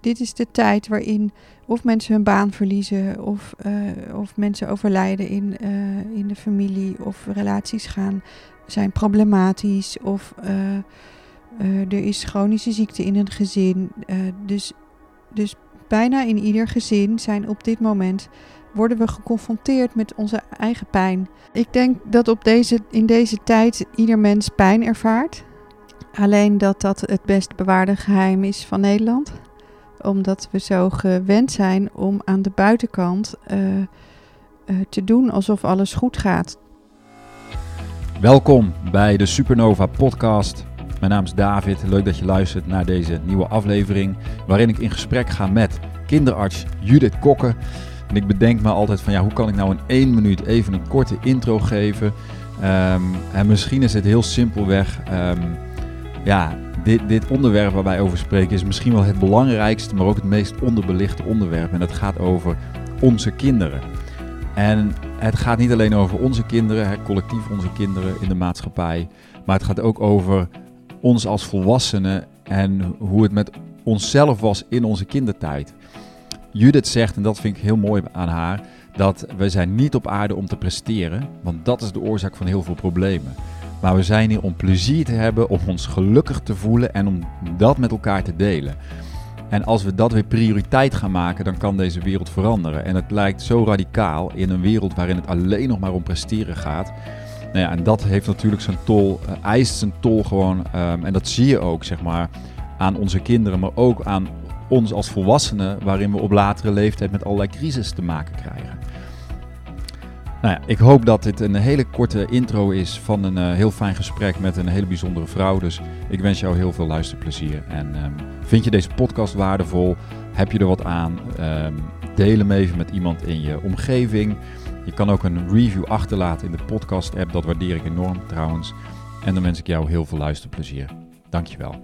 dit is de tijd waarin of mensen hun baan verliezen, of, eh, of mensen overlijden in, eh, in de familie, of relaties gaan, zijn problematisch, of eh, er is chronische ziekte in een gezin. dus, dus bijna in ieder gezin zijn op dit moment worden we geconfronteerd met onze eigen pijn. Ik denk dat op deze, in deze tijd ieder mens pijn ervaart. Alleen dat dat het best bewaarde geheim is van Nederland. Omdat we zo gewend zijn om aan de buitenkant uh, uh, te doen alsof alles goed gaat. Welkom bij de Supernova Podcast. Mijn naam is David. Leuk dat je luistert naar deze nieuwe aflevering. Waarin ik in gesprek ga met kinderarts Judith Kokken. En ik bedenk me altijd van ja, hoe kan ik nou in één minuut even een korte intro geven. Um, en misschien is het heel simpelweg. Um, ja, dit, dit onderwerp waar wij over spreken is misschien wel het belangrijkste, maar ook het meest onderbelichte onderwerp. En dat gaat over onze kinderen. En het gaat niet alleen over onze kinderen, hè, collectief onze kinderen in de maatschappij, maar het gaat ook over ons als volwassenen en hoe het met onszelf was in onze kindertijd. Judith zegt, en dat vind ik heel mooi aan haar, dat we zijn niet op aarde om te presteren, want dat is de oorzaak van heel veel problemen. Maar we zijn hier om plezier te hebben, om ons gelukkig te voelen en om dat met elkaar te delen. En als we dat weer prioriteit gaan maken, dan kan deze wereld veranderen. En het lijkt zo radicaal in een wereld waarin het alleen nog maar om presteren gaat. Nou ja, en dat heeft natuurlijk zijn tol, uh, eist zijn tol gewoon. Um, en dat zie je ook, zeg maar, aan onze kinderen, maar ook aan ons als volwassenen, waarin we op latere leeftijd met allerlei crisis te maken krijgen. Nou ja, ik hoop dat dit een hele korte intro is van een uh, heel fijn gesprek met een hele bijzondere vrouw. Dus ik wens jou heel veel luisterplezier. En um, vind je deze podcast waardevol? Heb je er wat aan? Um, deel hem even met iemand in je omgeving. Je kan ook een review achterlaten in de podcast-app. Dat waardeer ik enorm trouwens. En dan wens ik jou heel veel luisterplezier. Dankjewel.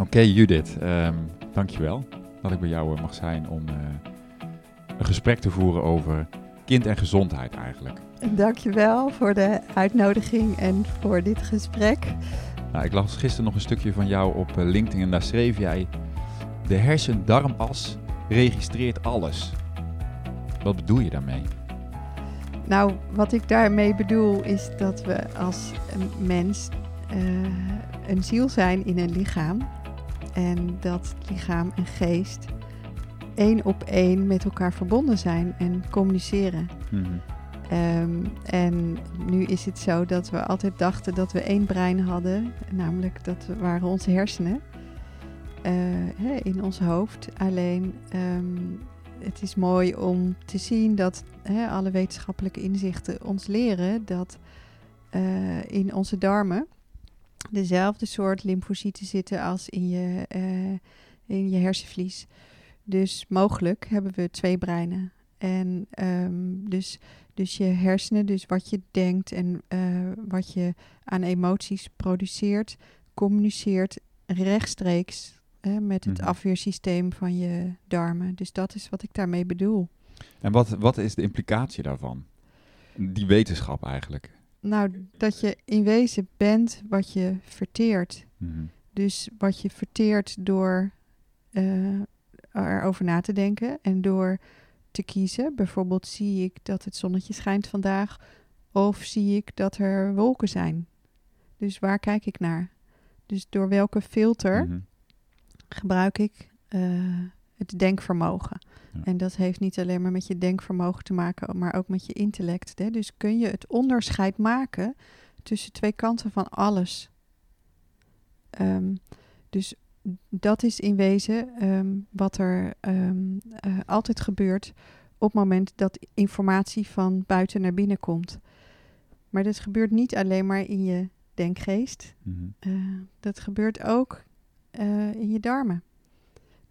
Oké, Judith. Um, dankjewel dat ik bij jou mag zijn om... Uh, een gesprek te voeren over kind en gezondheid eigenlijk. Dankjewel voor de uitnodiging en voor dit gesprek. Nou, ik las gisteren nog een stukje van jou op LinkedIn en daar schreef jij... De hersen-darmas registreert alles. Wat bedoel je daarmee? Nou, wat ik daarmee bedoel is dat we als mens uh, een ziel zijn in een lichaam. En dat lichaam en geest één op één met elkaar verbonden zijn en communiceren. Mm-hmm. Um, en nu is het zo dat we altijd dachten dat we één brein hadden, namelijk dat waren onze hersenen uh, hè, in ons hoofd. Alleen um, het is mooi om te zien dat hè, alle wetenschappelijke inzichten ons leren dat uh, in onze darmen dezelfde soort lymfocyten zitten als in je, uh, in je hersenvlies. Dus mogelijk hebben we twee breinen. En um, dus, dus je hersenen, dus wat je denkt en uh, wat je aan emoties produceert, communiceert rechtstreeks met het mm-hmm. afweersysteem van je darmen. Dus dat is wat ik daarmee bedoel. En wat, wat is de implicatie daarvan? Die wetenschap eigenlijk? Nou, dat je in wezen bent wat je verteert. Mm-hmm. Dus wat je verteert door uh, erover na te denken en door te kiezen. Bijvoorbeeld zie ik dat het zonnetje schijnt vandaag of zie ik dat er wolken zijn. Dus waar kijk ik naar? Dus door welke filter mm -hmm. gebruik ik uh, het denkvermogen? Ja. En dat heeft niet alleen maar met je denkvermogen te maken, maar ook met je intellect. Hè? Dus kun je het onderscheid maken tussen twee kanten van alles. Um, dus dat is in wezen um, wat er um, uh, altijd gebeurt op het moment dat informatie van buiten naar binnen komt. Maar dat gebeurt niet alleen maar in je denkgeest. Mm-hmm. uh, dat gebeurt ook uh, in je darmen.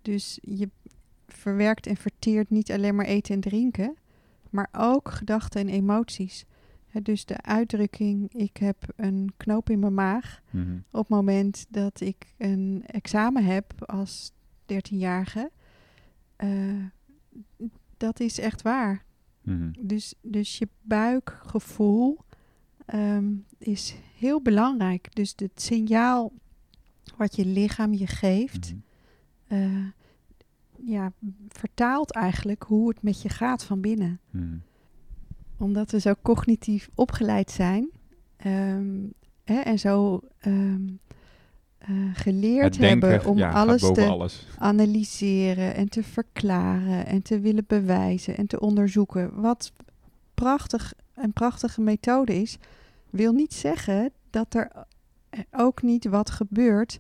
Dus je verwerkt en verteert niet alleen maar eten en drinken, maar ook gedachten en emoties dus de uitdrukking, ik heb een knoop in mijn maag. Mm-hmm. Op het moment dat ik een examen heb als 13-jarige. Uh, dat is echt waar. Mm-hmm. Dus, dus je buikgevoel um, is heel belangrijk. Dus het signaal wat je lichaam je geeft, mm-hmm. eh, ja, vertaalt eigenlijk hoe het met je gaat van binnen. Mhm. Omdat we zo cognitief opgeleid zijn ehm, hè, en zo ehm, eh, geleerd denken, hebben om ja, alles te alles. analyseren en te verklaren en te willen bewijzen en te onderzoeken. Wat prachtig, een prachtige methode is, wil niet zeggen dat er eh, ook niet wat gebeurt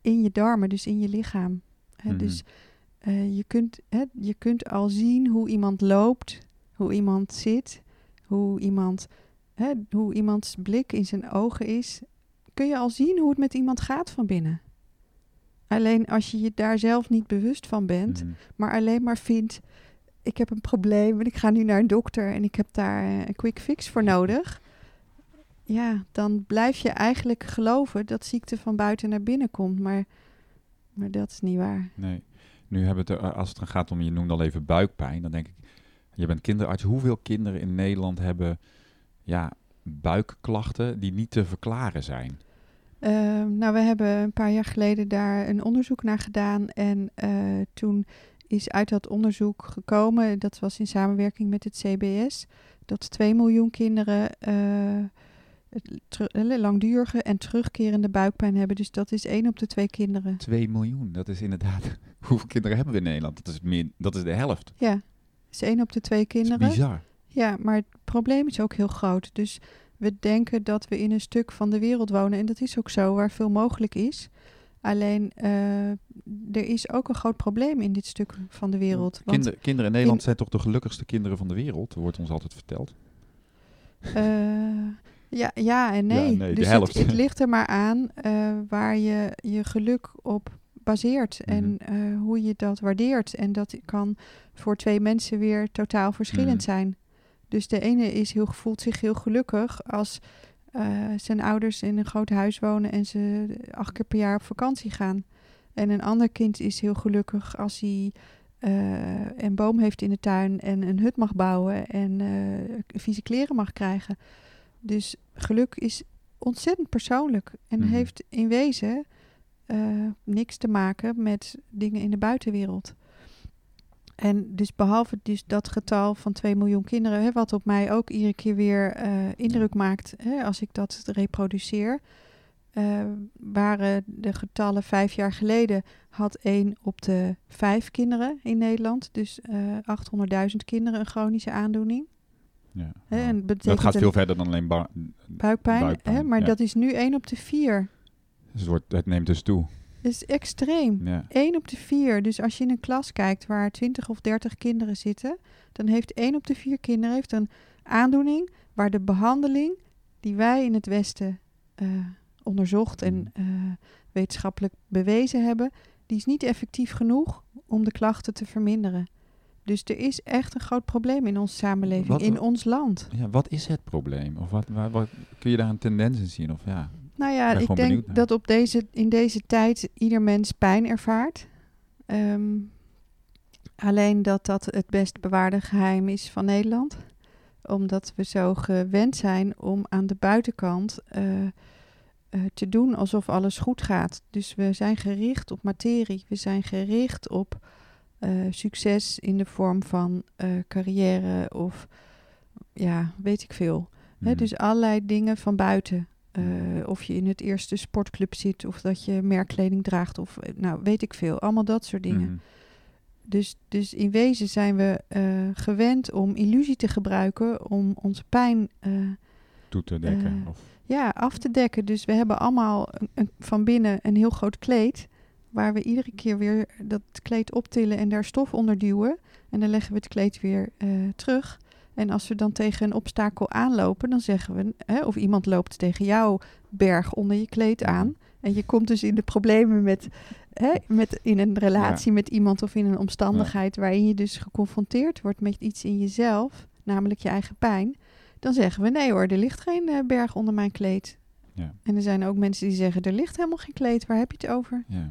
in je darmen, dus in je lichaam. Hè, Mhm. Dus eh, je, kunt, hè, je kunt al zien hoe iemand loopt, hoe iemand zit, hoe iemand, hè, hoe iemands blik in zijn ogen is. Kun je al zien hoe het met iemand gaat van binnen. Alleen als je je daar zelf niet bewust van bent, Mhm. maar alleen maar vindt: ik heb een probleem en ik ga nu naar een dokter en ik heb daar een quick fix voor nodig. Ja, dan blijf je eigenlijk geloven dat ziekte van buiten naar binnen komt. Maar, maar dat is niet waar. Nee. Nu hebben we het er, als het dan gaat om, je noemde al even buikpijn, dan denk ik, je bent kinderarts. Hoeveel kinderen in Nederland hebben ja, buikklachten die niet te verklaren zijn? Ehm, nou, we hebben een paar jaar geleden daar een onderzoek naar gedaan. En eh, toen is uit dat onderzoek gekomen, dat was in samenwerking met het CBS, dat 2 miljoen kinderen eh, langdurige en terugkerende buikpijn hebben. Dus dat is 1 op de 2 kinderen. 2 miljoen, dat is inderdaad... Hoeveel kinderen hebben we in Nederland? Dat is, meer, dat is de helft. Ja, is 1 op de 2 Dat is kinderen. bizar. Ja, maar het probleem is ook heel groot. Dus we denken dat we in een stuk van de wereld wonen. En dat is ook zo, waar veel mogelijk is. Alleen, eh, er is ook een groot probleem in dit stuk van de wereld. Want, Kinder, kinderen in Nederland in- zijn toch de gelukkigste kinderen van de wereld, wordt ons altijd verteld. eh, ja, ja en nee. Ja, nee, de dus het ligt er maar aan eh, waar je je geluk op baseert. En Mhm. eh, hoe je dat waardeert. En dat kan voor twee mensen weer totaal verschillend Mhm. zijn. Dus de ene is heel, voelt zich heel gelukkig als eh, zijn ouders in een groot huis wonen en ze acht keer per jaar op vakantie gaan. En een ander kind is heel gelukkig als hij eh, een boom heeft in de tuin en een hut mag bouwen en eh, vieze kleren mag krijgen. Dus geluk is ontzettend persoonlijk en Mhm. heeft in wezen eh, niks te maken met dingen in de buitenwereld. En dus behalve dus dat getal van 2 miljoen kinderen, hè, wat op mij ook iedere keer weer eh, indruk maakt hè, als ik dat reproduceer, eh, waren de getallen vijf jaar geleden had één op de vijf kinderen in Nederland, dus eh 800.000 kinderen een chronische aandoening. Ja. Hè, en dat gaat veel verder dan alleen buikpijn, maar ja. dat is nu één op de vier. Dus het, wordt, het neemt dus toe. Dat is extreem. Ja. 1 op de 4. Dus als je in een klas kijkt waar 20 of 30 kinderen zitten, dan heeft 1 op de 4 kinderen heeft een aandoening waar de behandeling die wij in het Westen eh, onderzocht en Mm. eh, wetenschappelijk bewezen hebben, die is niet effectief genoeg om de klachten te verminderen. Dus er is echt een groot probleem in onze samenleving, Wat- in ons land. Ja, wat is het probleem? Of wat, waar, wat, kun je daar een tendens in zien? Of ja, Nou ja, ik denk naar. dat op deze, in deze tijd ieder mens pijn ervaart. Ehm, alleen dat dat het best bewaarde geheim is van Nederland. Omdat we zo gewend zijn om aan de buitenkant eh, eh, te doen alsof alles goed gaat. Dus we zijn gericht op materie. We zijn gericht op eh, succes in de vorm van carrière of ja, weet ik veel. Mhm. dus allerlei dingen van buiten. Eh, of je in het eerste sportclub zit, of dat je merkkleding draagt, of eh, nou weet ik veel. Allemaal dat soort dingen. Mhm. Dus, dus in wezen zijn we eh, gewend om illusie te gebruiken om onze pijn toe te dekken. Of, ja, af te dekken. Dus we hebben allemaal een, een- van binnen een heel groot kleed. Waar we iedere keer weer dat kleed optillen en daar stof onder duwen. En dan leggen we het kleed weer terug. En als we dan tegen een obstakel aanlopen, dan zeggen we, hè, of iemand loopt tegen jouw berg onder je kleed aan. En je komt dus in de problemen met, hè, met in een relatie met iemand of in een omstandigheid waarin je dus geconfronteerd wordt met iets in jezelf, namelijk je eigen pijn. Dan zeggen we nee hoor, er ligt geen eh, berg onder mijn kleed. ja, En er zijn ook mensen die zeggen er ligt helemaal geen kleed, waar heb je het over? ja.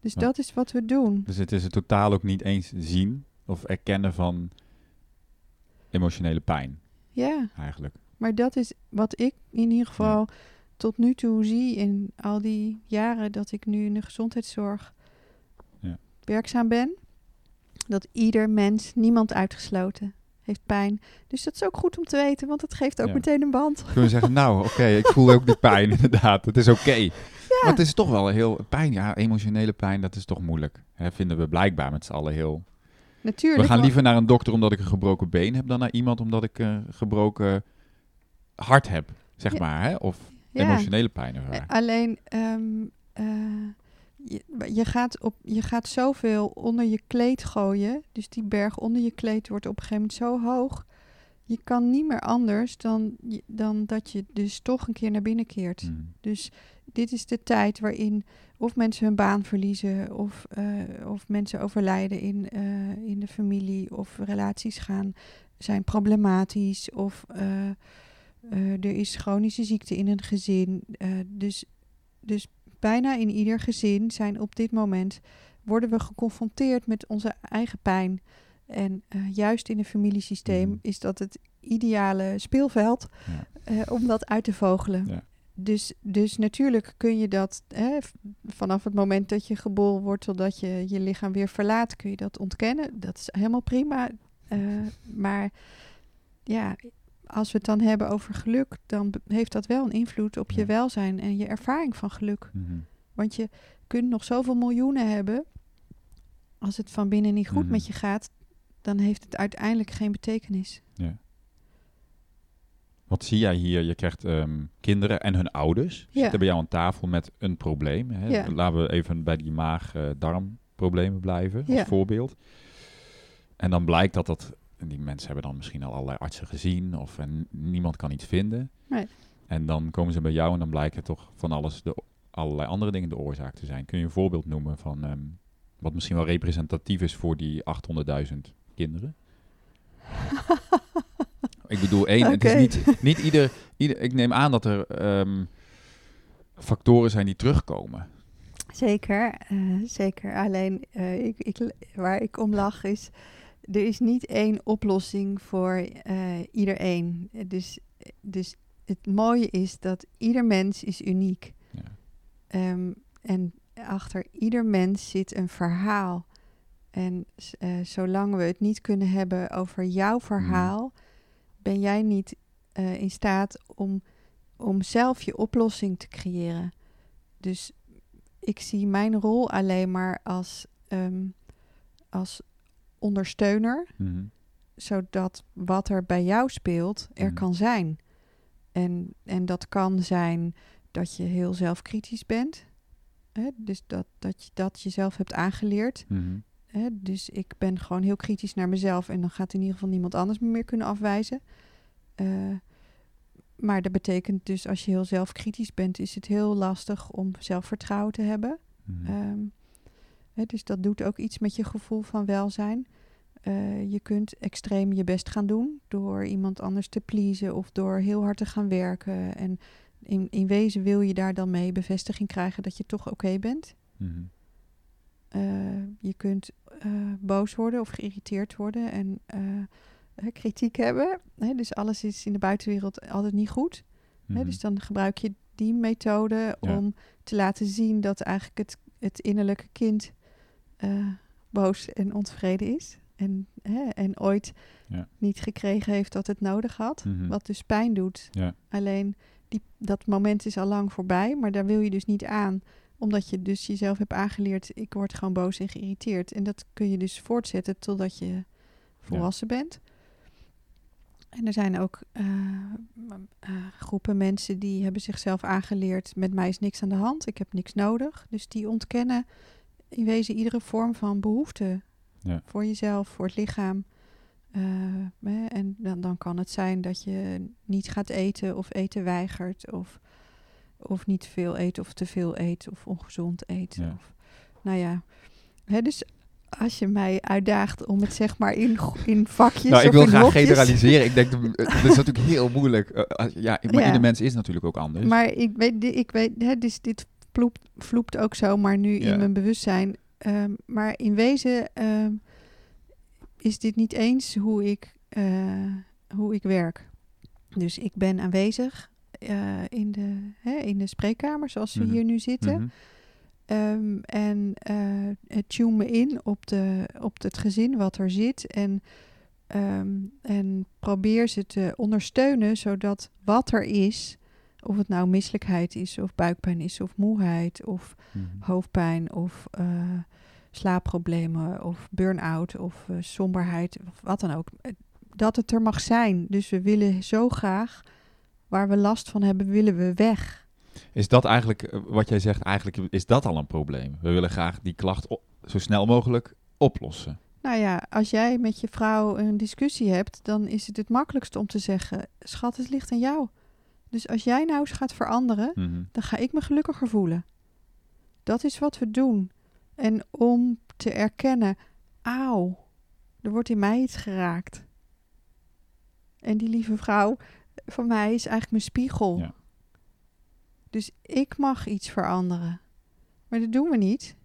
Dus dat is wat we doen. Dus het is het totaal ook niet eens zien of erkennen van emotionele pijn, Ja, eigenlijk. maar dat is wat ik in ieder geval tot nu toe zie in al die jaren dat ik nu in de gezondheidszorg werkzaam ben. Dat ieder mens, niemand uitgesloten, heeft pijn. Dus dat is ook goed om te weten, want het geeft ook Ja. meteen een band. Kunnen we zeggen, nou oké, ik voel ook die pijn inderdaad. Het is oké. Ja, Maar het is toch wel heel pijn. Ja, emotionele pijn, dat is toch moeilijk. Hè, vinden we blijkbaar met z'n allen heel. Natuurlijk. We gaan liever naar een dokter omdat ik een gebroken been heb dan naar iemand omdat ik een gebroken hart heb, zeg Ja. maar. Hè? Of ja. emotionele pijn. Eh, Alleen, ehm, eh, je, je, gaat op, je gaat zoveel onder je kleed gooien. Dus die berg onder je kleed wordt op een gegeven moment zo hoog. Je kan niet meer anders dan, dan dat je dus toch een keer naar binnen keert. Mm. Dus dit is de tijd waarin of mensen hun baan verliezen, of, eh, of mensen overlijden in, eh, in de familie, of relaties gaan zijn problematisch, of eh, er is chronische ziekte in een gezin. Dus, dus bijna in ieder gezin zijn op dit moment worden we geconfronteerd met onze eigen pijn. En eh, juist in een familiesysteem Mhm. is dat het ideale speelveld Ja. eh, om dat uit te vogelen. Ja. Dus, dus natuurlijk kun je dat hè, vanaf het moment dat je geboren wordt totdat je je lichaam weer verlaat, kun je dat ontkennen. Dat is helemaal prima. Eh, maar ja, als we het dan hebben over geluk, dan heeft dat wel een invloed op je welzijn en je ervaring van geluk. Mhm. Want je kunt nog zoveel miljoenen hebben. Als het van binnen niet goed Mhm. met je gaat, dan heeft het uiteindelijk geen betekenis. Wat zie jij hier? Je krijgt ehm, kinderen en hun ouders Ja. zitten bij jou aan tafel met een probleem. Hè? Ja. Laten we even bij die maag-darmproblemen blijven als Ja. voorbeeld. En dan blijkt dat dat... en Die mensen hebben dan misschien al allerlei artsen gezien of en niemand kan iets vinden. Nee. En dan komen ze bij jou en dan blijken toch van alles de, allerlei andere dingen de oorzaak te zijn. Kun je een voorbeeld noemen van ehm, wat misschien wel representatief is voor die 800.000 kinderen? Ik bedoel, één, het is niet, niet ieder, ieder... Ik neem aan dat er ehm, factoren zijn die terugkomen. Zeker, eh, zeker. Alleen eh, ik, ik, waar ik om lach is, er is niet één oplossing voor eh, iedereen. Dus, dus het mooie is dat ieder mens is uniek. Ja. Ehm, en achter ieder mens zit een verhaal. En eh, zolang we het niet kunnen hebben over jouw verhaal, ben jij niet eh, in staat om, om zelf je oplossing te creëren. Dus ik zie mijn rol alleen maar als, ehm, als ondersteuner, Mhm. zodat wat er bij jou speelt er Mhm. kan zijn. En, en dat kan zijn dat je heel zelfkritisch bent. Hè? Dus dat, dat je dat jezelf hebt aangeleerd. Mhm. Hè? Dus ik ben gewoon heel kritisch naar mezelf en dan gaat in ieder geval niemand anders me meer kunnen afwijzen. Eh, maar dat betekent dus als je heel zelfkritisch bent, is het heel lastig om zelfvertrouwen te hebben. Mhm. Ehm, hè, dus dat doet ook iets met je gevoel van welzijn. Eh, je kunt extreem je best gaan doen door iemand anders te pleasen of door heel hard te gaan werken. En in, in wezen wil je daar dan mee bevestiging krijgen dat je toch oké bent. Eh, je kunt eh, boos worden of geïrriteerd worden en eh, kritiek hebben. Hè, dus alles is in de buitenwereld altijd niet goed. Hè, Mhm. dus dan gebruik je die methode Ja. om te laten zien dat eigenlijk het, het innerlijke kind eh, boos en ontevreden is. En, hè, en ooit Ja. niet gekregen heeft wat het nodig had. Mhm. Wat dus pijn doet. Ja. Alleen die, dat moment is al lang voorbij, maar daar wil je dus niet aan omdat je dus jezelf hebt aangeleerd, ik word gewoon boos en geïrriteerd. En dat kun je dus voortzetten totdat je volwassen bent. En er zijn ook eh, eh, groepen mensen die hebben zichzelf aangeleerd, met mij is niks aan de hand, ik heb niks nodig. Dus die ontkennen in wezen iedere vorm van behoefte Ja. voor jezelf, voor het lichaam. Eh, hè, en dan, dan kan het zijn dat je niet gaat eten of eten weigert. Of, of niet veel eet of te veel eet of ongezond eet. Ja. Of, nou ja, hè, dus als je mij uitdaagt om het zeg maar in, in vakjes Nou, ik wil graag generaliseren. Ik denk, dat dat is natuurlijk heel moeilijk. Eh, als- ja, maar Ja. ieder mens is natuurlijk ook anders. Maar ik weet, ik weet hè, dus dit vloept, vloept ook zomaar nu Ja. in mijn bewustzijn. Ehm, maar in wezen ehm, is dit niet eens hoe ik, eh, hoe ik werk. Dus ik ben aanwezig eh, in, de, hè, in de spreekkamer zoals we Mhm. hier nu zitten. Mhm. Ehm, en uh, tune me in op, de, op het gezin wat er zit. En, ehm, en probeer ze te ondersteunen zodat wat er is, of het nou misselijkheid is, of buikpijn is, of moeheid, of mhm. hoofdpijn, of uh, slaapproblemen, of burn-out, of somberheid, of wat dan ook. Dat het er mag zijn. Dus we willen zo graag, waar we last van hebben, willen we weg. Is dat eigenlijk, eh, wat jij zegt, eigenlijk is dat al een probleem? We willen graag die klacht zo snel mogelijk oplossen. Nou ja, als jij met je vrouw een discussie hebt, dan is het het makkelijkste om te zeggen: Schat, het ligt aan jou. Dus als jij nou eens gaat veranderen, mhm. dan ga ik me gelukkiger voelen. Dat is wat we doen. En om te erkennen: auw, er wordt in mij iets geraakt. En die lieve vrouw van mij is eigenlijk mijn spiegel. Ja. Dus ik mag iets veranderen. Maar dat doen we niet.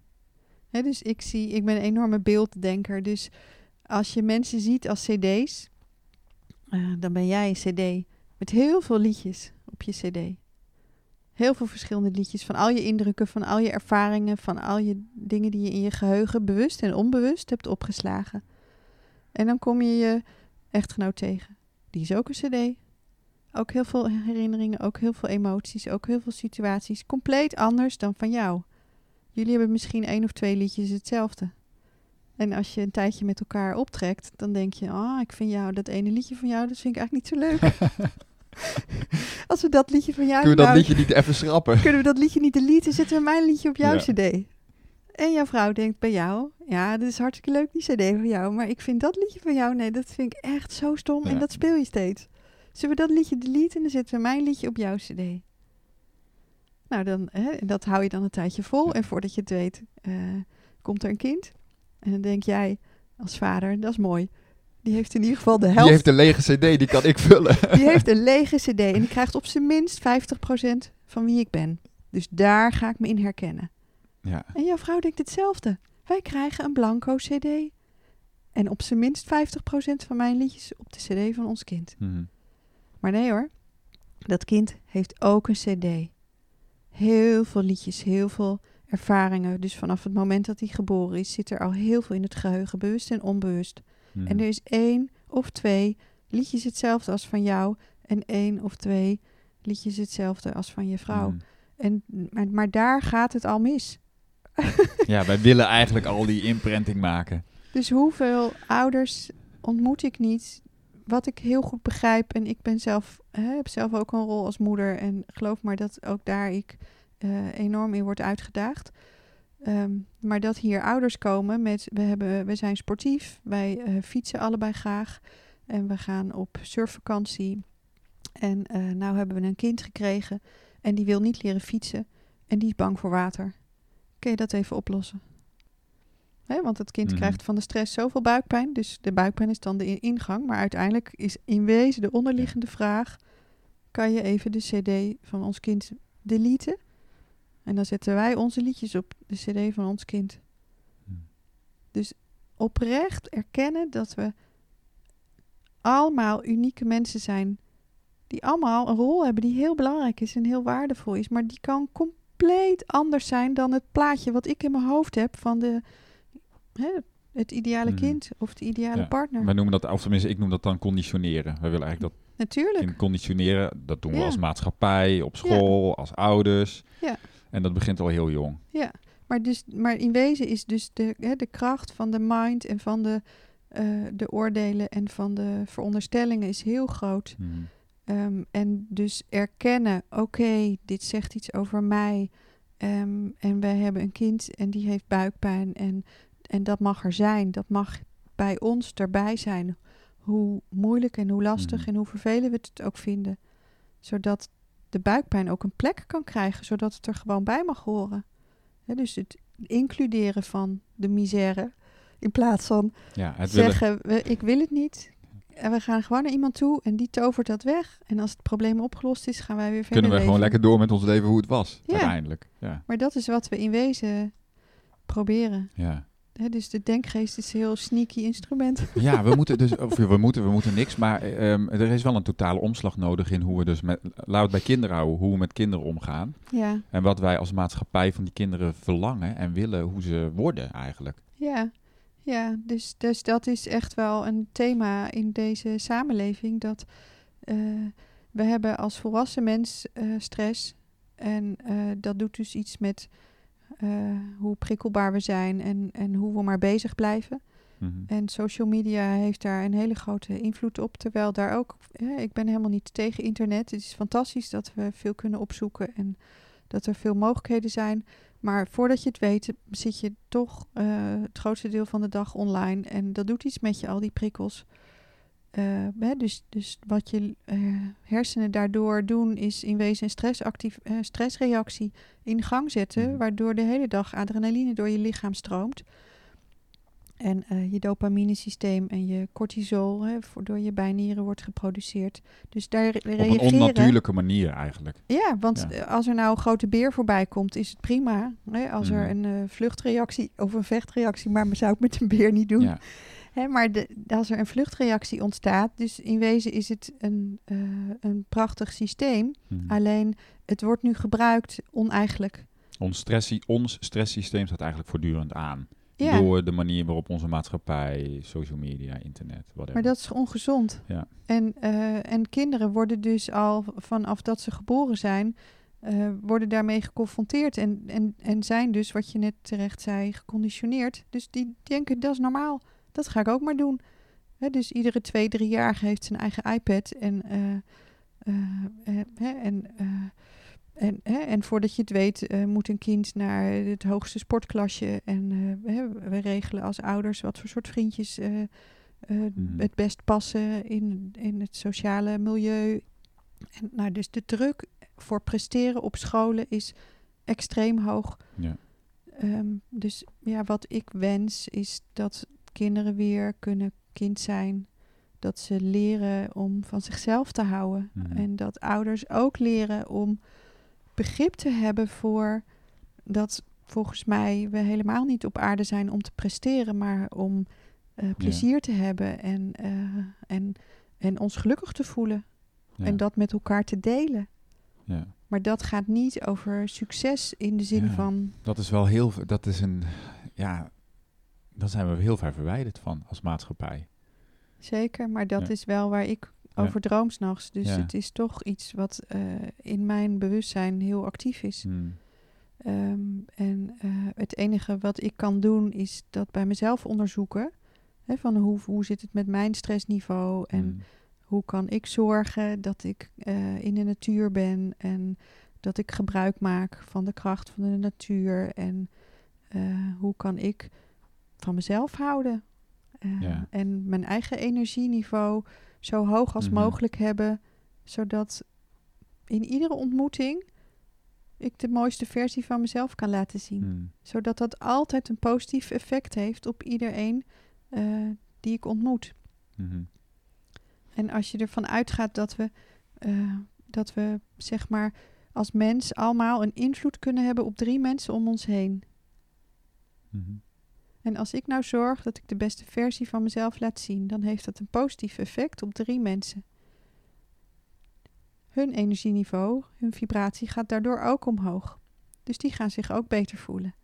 dus ik zie, ik ben een enorme beelddenker. Dus als je mensen ziet als CD's, uh, dan ben jij een CD met heel veel liedjes op je CD. Heel veel verschillende liedjes van al je indrukken, van al je ervaringen, van al je dingen die je in je geheugen bewust en onbewust hebt opgeslagen. En dan kom je je echtgenoot tegen. Die is ook een CD. Ook heel veel herinneringen, ook heel veel emoties, ook heel veel situaties. Compleet anders dan van jou. Jullie hebben misschien één of twee liedjes hetzelfde. En als je een tijdje met elkaar optrekt, dan denk je: Ah, oh, ik vind jou dat ene liedje van jou, dat vind ik eigenlijk niet zo leuk. als we dat liedje van jou. Kunnen we dat liedje niet even schrappen? Kunnen we dat liedje niet deleten? Zetten we mijn liedje op jouw CD. En jouw vrouw denkt bij jou: Ja, dat is hartstikke leuk, die CD van jou. Maar ik vind dat liedje van jou, nee, dat vind ik echt zo stom. En dat speel je steeds. Zullen we dat liedje deleten en dan zetten we mijn liedje op jouw cd? Nou, dan, hè, dat hou je dan een tijdje vol. En voordat je het weet, uh, komt er een kind. En dan denk jij als vader, dat is mooi. Die heeft in ieder geval de helft. Die heeft een lege cd, die kan ik vullen. Die heeft een lege cd en die krijgt op zijn minst 50% van wie ik ben. Dus daar ga ik me in herkennen. Ja. En jouw vrouw denkt hetzelfde. Wij krijgen een blanco cd. En op zijn minst 50% van mijn liedjes op de cd van ons kind. Mm maar nee hoor, dat kind heeft ook een CD. Heel veel liedjes, heel veel ervaringen. Dus vanaf het moment dat hij geboren is, zit er al heel veel in het geheugen, bewust en onbewust. Hmm. En er is één of twee liedjes hetzelfde als van jou en één of twee liedjes hetzelfde als van je vrouw. Hmm. En, maar, maar daar gaat het al mis. ja, wij willen eigenlijk al die imprinting maken. Dus hoeveel ouders ontmoet ik niet wat ik heel goed begrijp, en ik ben zelf, hè, heb zelf ook een rol als moeder. En geloof maar dat ook daar ik uh, enorm in word uitgedaagd. Ehm, maar dat hier ouders komen met, we, hebben, we zijn sportief, wij uh, fietsen allebei graag. En we gaan op surfvakantie. En uh, nou hebben we een kind gekregen en die wil niet leren fietsen. En die is bang voor water. Kun je dat even oplossen? Want het kind mhm. krijgt van de stress zoveel buikpijn. Dus de buikpijn is dan de ingang. Maar uiteindelijk is in wezen de onderliggende vraag: kan je even de CD van ons kind deleten? En dan zetten wij onze liedjes op de CD van ons kind. Mhm. Dus oprecht erkennen dat we allemaal unieke mensen zijn. Die allemaal een rol hebben die heel belangrijk is en heel waardevol is. Maar die kan compleet anders zijn dan het plaatje wat ik in mijn hoofd heb van de hè, het ideale mhm. kind of de ideale partner. Wij noemen dat, of tenminste, ik noem dat dan conditioneren. We willen eigenlijk dat Natuurlijk. conditioneren. Dat doen we als maatschappij, op school, als ouders. Ja. En dat begint al heel jong. Ja, maar, dus, maar in wezen is dus de, hè, de kracht van de mind en van de, uh, de oordelen en van de veronderstellingen is heel groot. Mhm. Ehm, en dus erkennen, oké, dit zegt iets over mij. Um, en wij hebben een kind en die heeft buikpijn. En en dat mag er zijn. Dat mag bij ons erbij zijn. Hoe moeilijk en hoe lastig mhm. en hoe vervelend we het ook vinden. Zodat de buikpijn ook een plek kan krijgen. Zodat het er gewoon bij mag horen. dus het includeren van de misère. In plaats van ja, zeggen, we, ik wil het niet. En we gaan gewoon naar iemand toe en die tovert dat weg. En als het probleem opgelost is, gaan wij weer verder Kunnen we gewoon lekker door met ons leven hoe het was, ja. uiteindelijk. Ja. Maar dat is wat we in wezen proberen. Ja. Dus de denkgeest is een heel sneaky instrument. Ja, we moeten dus, of we moeten, we moeten niks, maar ehm, er is wel een totale omslag nodig in hoe we dus met, laten bij kinderen houden, hoe we met kinderen omgaan. Ja, En wat wij als maatschappij van die kinderen verlangen en willen, hoe ze worden eigenlijk. ja. Ja, dus, dus dat is echt wel een thema in deze samenleving. Dat eh, we hebben als volwassen mens eh, stress. En eh, dat doet dus iets met eh, hoe prikkelbaar we zijn en, en hoe we maar bezig blijven. Mhm. En social media heeft daar een hele grote invloed op. Terwijl daar ook, ik ben helemaal niet tegen internet. Het is fantastisch dat we veel kunnen opzoeken en dat er veel mogelijkheden zijn. Maar voordat je het weet, zit je toch eh, het grootste deel van de dag online. En dat doet iets met je, al die prikkels. Eh, hè, dus, dus wat je eh, hersenen daardoor doen, is in wezen een stressactief, eh, stressreactie in gang zetten. Mhm. Waardoor de hele dag adrenaline door je lichaam stroomt. En je dopaminesysteem en je cortisol hè, voor, door je bijnieren wordt geproduceerd. Dus daar re- Op een reageren... onnatuurlijke manier eigenlijk. Ja, want Ja. als er nou een grote beer voorbij komt, is het prima. Hè? Als er Mhm. een vluchtreactie of een vechtreactie, maar zou ik met een beer niet doen. Ja. Hè? Maar de, als er een vluchtreactie ontstaat, dus in wezen is het een, eh, een prachtig systeem. Mhm. Alleen het wordt nu gebruikt oneigenlijk. Ons, stressie, ons stresssysteem staat eigenlijk voortdurend aan. Ja, Door de manier waarop onze maatschappij, social media, internet, whatever. maar dat is ongezond. Ja. En, eh, en kinderen worden dus al vanaf dat ze geboren zijn, eh, worden daarmee geconfronteerd. En, en, en zijn dus, wat je net terecht zei, geconditioneerd. Dus die denken, dat is normaal. Dat ga ik ook maar doen. Dus iedere twee, drie jaar heeft zijn eigen iPad. En, eh, eh, eh, en, en, en voordat je het weet, moet een kind naar het hoogste sportklasje. En we regelen als ouders wat voor soort vriendjes Mhm. het best passen in, in het sociale milieu. En, nou, dus de druk voor presteren op scholen is extreem hoog. Ja. Ehm, dus ja, wat ik wens is dat kinderen weer kunnen kind zijn. Dat ze leren om van zichzelf te houden. Mhm. En dat ouders ook leren om begrip te hebben voor dat volgens mij we helemaal niet op aarde zijn om te presteren, maar om eh, plezier te hebben en, eh, en, en ons gelukkig te voelen. Ja. En dat met elkaar te delen. ja. Maar dat gaat niet over succes in de zin van. Dat is wel heel, dat is een, ja, daar zijn we heel ver verwijderd van als maatschappij. Zeker, maar dat Ja. is wel waar ik Ja. over droom s'nachts. Dus Ja. het is toch iets wat eh, in mijn bewustzijn heel actief is. Hmm. Ehm, en eh, het enige wat ik kan doen is dat bij mezelf onderzoeken. Hè, van hoe, hoe zit het met mijn stressniveau en Hmm. hoe kan ik zorgen dat ik eh, in de natuur ben en dat ik gebruik maak van de kracht van de natuur en hoe kan ik van mezelf houden Eh, Ja. en mijn eigen energieniveau zo hoog als Mhm. mogelijk hebben, zodat in iedere ontmoeting ik de mooiste versie van mezelf kan laten zien Hmm. zodat dat altijd een positief effect heeft op iedereen eh, die ik ontmoet. Mhm. En als je ervan uitgaat dat we, eh, dat we zeg maar als mens allemaal een invloed kunnen hebben op drie mensen om ons heen. Mhm. En als ik nou zorg dat ik de beste versie van mezelf laat zien, dan heeft dat een positief effect op drie mensen. Hun energieniveau, hun vibratie gaat daardoor ook omhoog. Dus die gaan zich ook beter voelen.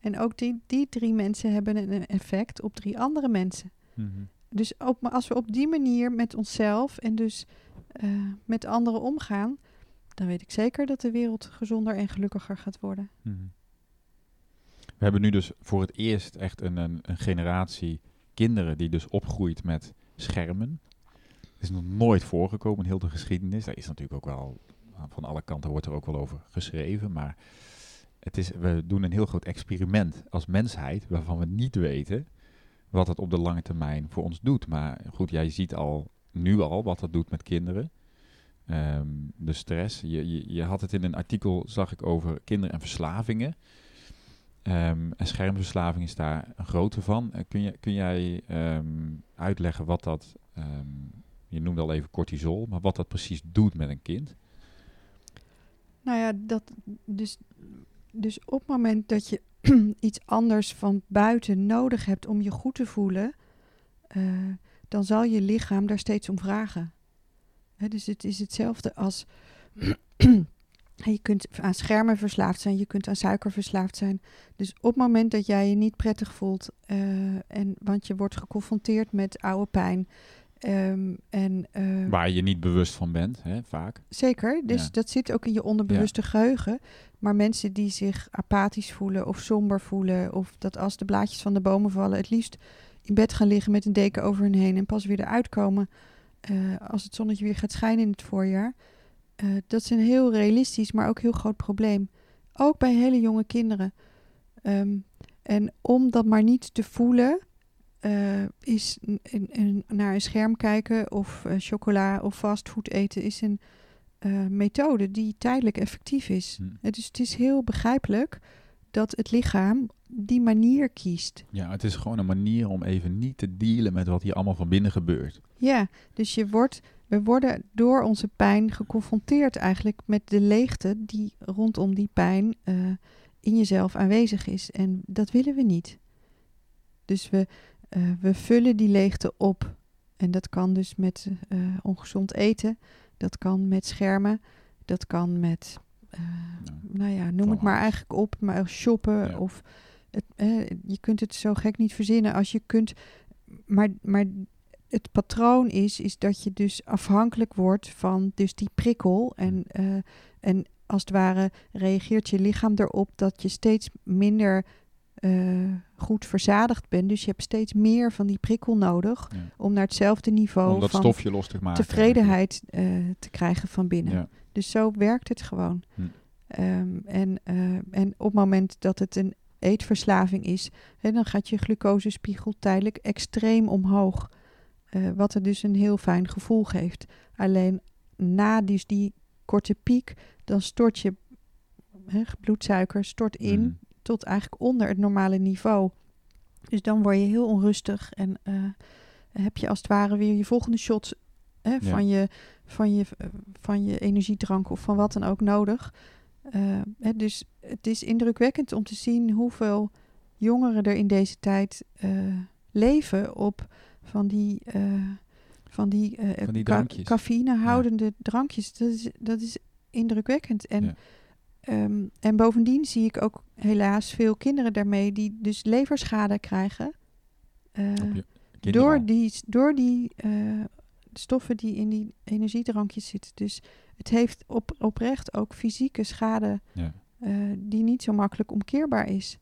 En ook die, die drie mensen hebben een effect op drie andere mensen. Mhm. Dus op, als we op die manier met onszelf en dus eh, met anderen omgaan, dan weet ik zeker dat de wereld gezonder en gelukkiger gaat worden. Mhm. We hebben nu dus voor het eerst echt een, een, een generatie kinderen die dus opgroeit met schermen. Het is nog nooit voorgekomen in heel de geschiedenis. Daar is natuurlijk ook wel, van alle kanten wordt er ook wel over geschreven. Maar het is, we doen een heel groot experiment als mensheid waarvan we niet weten wat het op de lange termijn voor ons doet. Maar goed, jij ziet al nu al wat dat doet met kinderen. Ehm, de stress. Je, je, je had het in een artikel, zag ik, over kinderen en verslavingen. Ehm, en schermverslaving is daar een grote van. Eh, kun, je, kun jij ehm, uitleggen wat dat, ehm, je noemde al even cortisol, maar wat dat precies doet met een kind? Nou ja, dat, dus, dus op het moment dat je iets anders van buiten nodig hebt om je goed te voelen, eh, dan zal je lichaam daar steeds om vragen. Dus het is hetzelfde als je kunt aan schermen verslaafd zijn, je kunt aan suiker verslaafd zijn. Dus op het moment dat jij je niet prettig voelt, uh, en, want je wordt geconfronteerd met oude pijn. Um, en, uh, Waar je niet bewust van bent, hè, vaak. Zeker, dus dat zit ook in je onderbewuste ja. geheugen. Maar mensen die zich apathisch voelen of somber voelen, of dat als de blaadjes van de bomen vallen, het liefst in bed gaan liggen met een deken over hun heen en pas weer eruit komen uh, als het zonnetje weer gaat schijnen in het voorjaar. Uh, dat is een heel realistisch, maar ook heel groot probleem. Ook bij hele jonge kinderen. Um, en om dat maar niet te voelen, uh, is een, een, naar een scherm kijken of uh, chocola of fastfood eten is een methode die tijdelijk effectief is. Hm. Dus het is heel begrijpelijk dat het lichaam die manier kiest. Ja, het is gewoon een manier om even niet te dealen met wat hier allemaal van binnen gebeurt. Ja, dus je wordt, we worden door onze pijn geconfronteerd eigenlijk met de leegte die rondom die pijn uh, in jezelf aanwezig is. En dat willen we niet. Dus we, uh, we vullen die leegte op. En dat kan dus met uh, ongezond eten, dat kan met schermen, dat kan met, uh, nou ja, noem het maar eigenlijk op, maar shoppen ja. of het, je kunt het zo gek niet verzinnen als je kunt, maar, maar het patroon is, is dat je dus afhankelijk wordt van dus die prikkel en, en als het ware reageert je lichaam erop dat je steeds minder uh, goed verzadigd bent. Dus je hebt steeds meer van die prikkel nodig ja. om naar hetzelfde niveau om dat van stofje los te maken, tevredenheid uh, te krijgen van binnen. Ja. Dus zo werkt het gewoon. Hm. Um, en, en op het moment dat het een eetverslaving is, hè, dan gaat je glucosespiegel tijdelijk extreem omhoog. Wat er dus een heel fijn gevoel geeft. Alleen na dus die korte piek, dan stort je hè, bloedsuiker stort in. Mm tot eigenlijk onder het normale niveau. Dus dan word je heel onrustig en uh, heb je als het ware weer je volgende shot Ja. van, je, van, je, eh, van je energiedrank of van wat dan ook nodig. Uh, hè, dus het is indrukwekkend om te zien hoeveel jongeren er in deze tijd leven op van die, uh, van die, Van die ca- drankjes. cafeïnehoudende drankjes. Dat is, dat is indrukwekkend. En Ja. Ehm, en bovendien zie ik ook helaas veel kinderen daarmee die dus leverschade krijgen. eh, door die, door die stoffen die in die energiedrankjes zitten. Dus het heeft op, oprecht ook fysieke schade Ja. die niet zo makkelijk omkeerbaar is.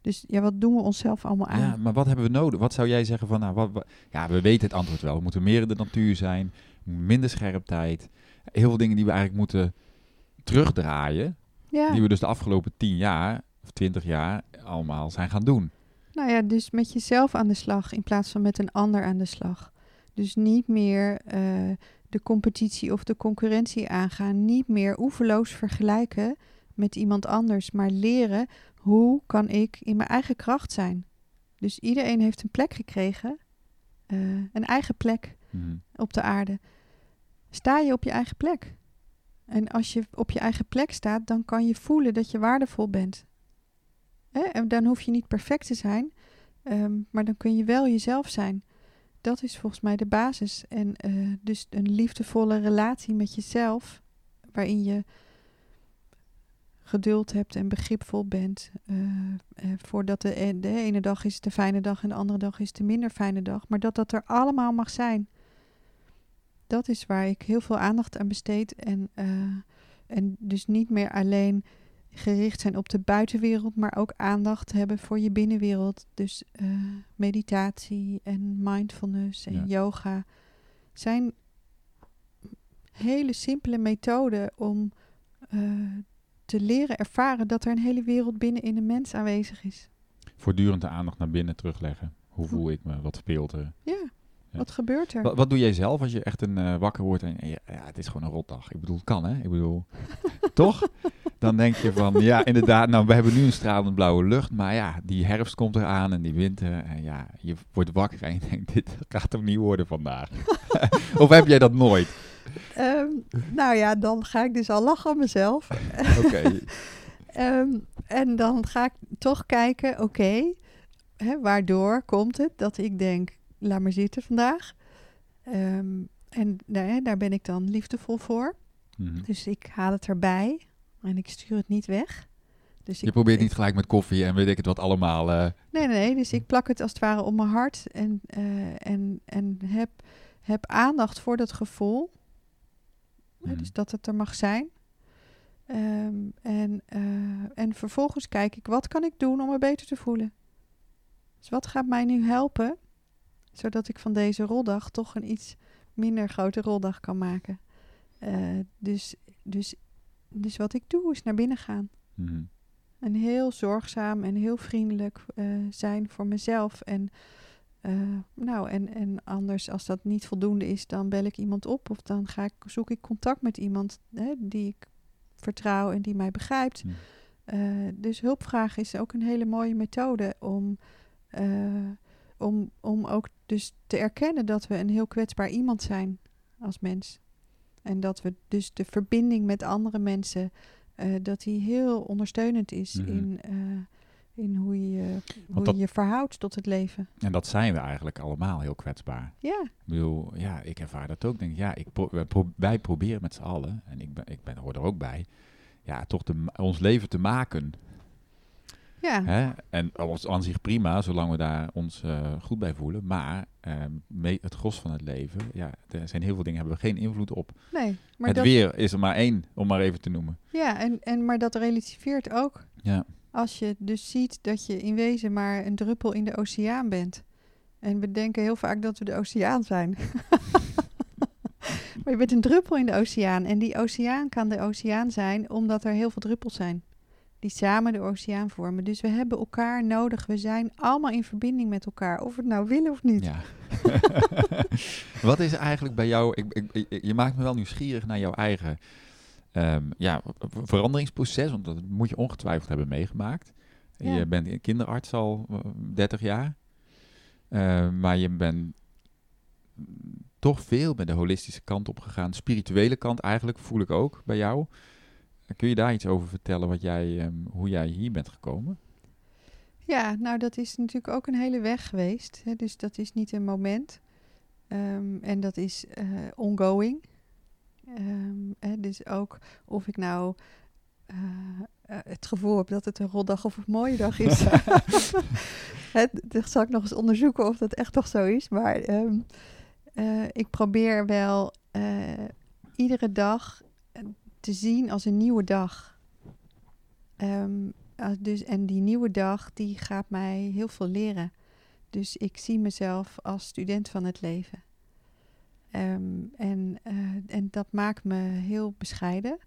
Dus ja, wat doen we onszelf allemaal aan? Ja, maar wat hebben we nodig? Wat zou jij zeggen van, nou, wat, wat- ja, we weten het antwoord wel. We moeten meer in de natuur zijn, minder scherptijd. Heel veel dingen die we eigenlijk moeten terugdraaien, Ja. die we dus de afgelopen tien jaar of twintig jaar allemaal zijn gaan doen. Nou ja, dus met jezelf aan de slag in plaats van met een ander aan de slag. Dus niet meer eh, de competitie of de concurrentie aangaan. Niet meer oeverloos vergelijken met iemand anders. Maar leren hoe kan ik in mijn eigen kracht zijn. Dus iedereen heeft een plek gekregen. eh, een eigen plek Mhm. op de aarde. Sta je op je eigen plek. En als je op je eigen plek staat, dan kan je voelen dat je waardevol bent. Hè? En dan hoef je niet perfect te zijn, ehm, maar dan kun je wel jezelf zijn. Dat is volgens mij de basis. En eh, dus een liefdevolle relatie met jezelf, waarin je geduld hebt en begripvol bent. eh, voordat de, e- de ene dag is de fijne dag en de andere dag is de minder fijne dag. Maar dat dat er allemaal mag zijn. Dat is waar ik heel veel aandacht aan besteed. En, eh, en dus niet meer alleen gericht zijn op de buitenwereld, maar ook aandacht hebben voor je binnenwereld. Dus meditatie en mindfulness en Ja. yoga zijn hele simpele methoden om te leren ervaren dat er een hele wereld binnen in een mens aanwezig is. Voortdurend de aandacht naar binnen terugleggen. Hoe voel ik me? Wat speelt er? Ja, Ja. wat gebeurt er? Wat, wat doe jij zelf als je echt een eh, wakker wordt en ja, ja, het is gewoon een rotdag. Ik bedoel, het kan hè? Ik bedoel, toch? Dan denk je van, ja, inderdaad, nou, we hebben nu een stralend blauwe lucht, maar ja, die herfst komt eraan en die winter. En ja, je wordt wakker en je denkt, dit gaat hem niet worden vandaag. of heb jij dat nooit? Ehm, nou ja, dan ga ik dus al lachen om mezelf. Oké, Ehm, en dan ga ik toch kijken, oké, waardoor komt het dat ik denk, laat maar zitten vandaag. Ehm, en daar, daar ben ik dan liefdevol voor. Mhm. Dus ik haal het erbij en ik stuur het niet weg. Dus je probeert niet gelijk met koffie en weet ik het wat allemaal. Uh... Nee, nee, dus ik plak het als het ware op mijn hart en, uh, en, en heb, heb aandacht voor dat gevoel. Mm. Dus dat het er mag zijn. Um, en, uh, en vervolgens kijk ik, wat kan ik doen om me beter te voelen? Dus wat gaat mij nu helpen, zodat ik van deze roldag toch een iets minder grote roldag kan maken? dus, dus, dus wat ik doe is naar binnen gaan. Mm. En heel zorgzaam en heel vriendelijk uh, zijn voor mezelf. En, uh, nou, en, en anders, als dat niet voldoende is, dan bel ik iemand op. Of dan ga ik, zoek ik contact met iemand hè, die ik vertrouw en die mij begrijpt. Uh, dus hulpvragen is ook een hele mooie methode om, om, om ook dus te erkennen dat we een heel kwetsbaar iemand zijn als mens. En dat we dus de verbinding met andere mensen dat hij heel ondersteunend is mhm. in, in hoe, je, hoe je je verhoudt tot het leven. En dat zijn we eigenlijk allemaal heel kwetsbaar. Ja. Ik bedoel, ja, ik ervaar dat ook. Denk, ja, ik wij proberen met z'n allen, en ik, ben, ik ben, hoor er ook bij, ja, toch de, ons leven te maken. Ja. Hè? En alles aan zich prima, zolang we daar ons uh, goed bij voelen. Maar uh, het gros van het leven, ja, er zijn heel veel dingen, hebben we geen invloed op. Nee, maar het weer is er maar één, om maar even te noemen. Ja, en, en, maar dat relativeert ook. Ja. Als je dus ziet dat je in wezen maar een druppel in de oceaan bent. En we denken heel vaak dat we de oceaan zijn. maar je bent een druppel in de oceaan. En die oceaan kan de oceaan zijn omdat er heel veel druppels zijn die samen de oceaan vormen. Dus we hebben elkaar nodig. We zijn allemaal in verbinding met elkaar, of we het nou willen of niet. Wat is eigenlijk bij jou? Je maakt me wel nieuwsgierig naar jouw eigen um, ja, veranderingsproces, want dat moet je ongetwijfeld hebben meegemaakt. Je bent kinderarts al 30 jaar, uh, maar je bent toch veel met de holistische kant op gegaan. Spirituele kant eigenlijk voel ik ook bij jou. Kun je daar iets over vertellen wat jij, um, hoe jij hier bent gekomen? Ja, nou dat is natuurlijk ook een hele weg geweest. Hè? Dus dat is niet een moment. Um, en dat is uh, ongoing. Um, hè? Dus ook of ik nou uh, uh, het gevoel heb dat het een rotdag of een mooie dag is. dat zal ik nog eens onderzoeken of dat echt toch zo is. Maar um, ik probeer wel iedere dag te zien als een nieuwe dag. Um, dus, en die nieuwe dag, die gaat mij heel veel leren. Dus ik zie mezelf als student van het leven. Um, en, uh, en dat maakt me heel bescheiden.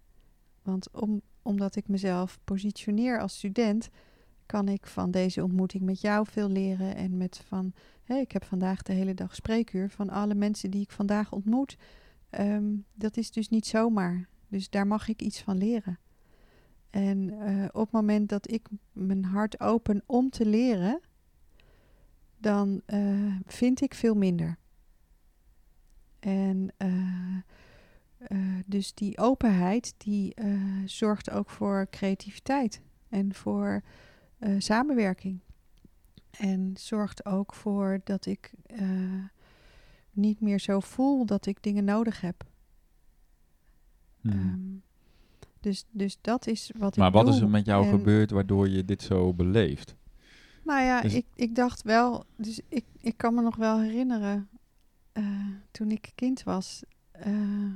Want om, omdat ik mezelf positioneer als student, kan ik van deze ontmoeting met jou veel leren. En met van, ik heb vandaag de hele dag spreekuur van alle mensen die ik vandaag ontmoet. Um, dat is dus niet zomaar. Dus daar mag ik iets van leren. En uh, op het moment dat ik mijn hart open om te leren, dan uh, vind ik veel minder. En uh, dus die openheid, die zorgt ook voor creativiteit en voor samenwerking. En zorgt ook voor dat ik niet meer zo voel dat ik dingen nodig heb. Hmm. Ehm, dus, dus dat is wat maar ik wat is er met jou gebeurd waardoor je dit zo beleeft? Nou ja, dus ik, ik dacht wel, dus ik, ik kan me nog wel herinneren, uh, toen ik kind was, uh,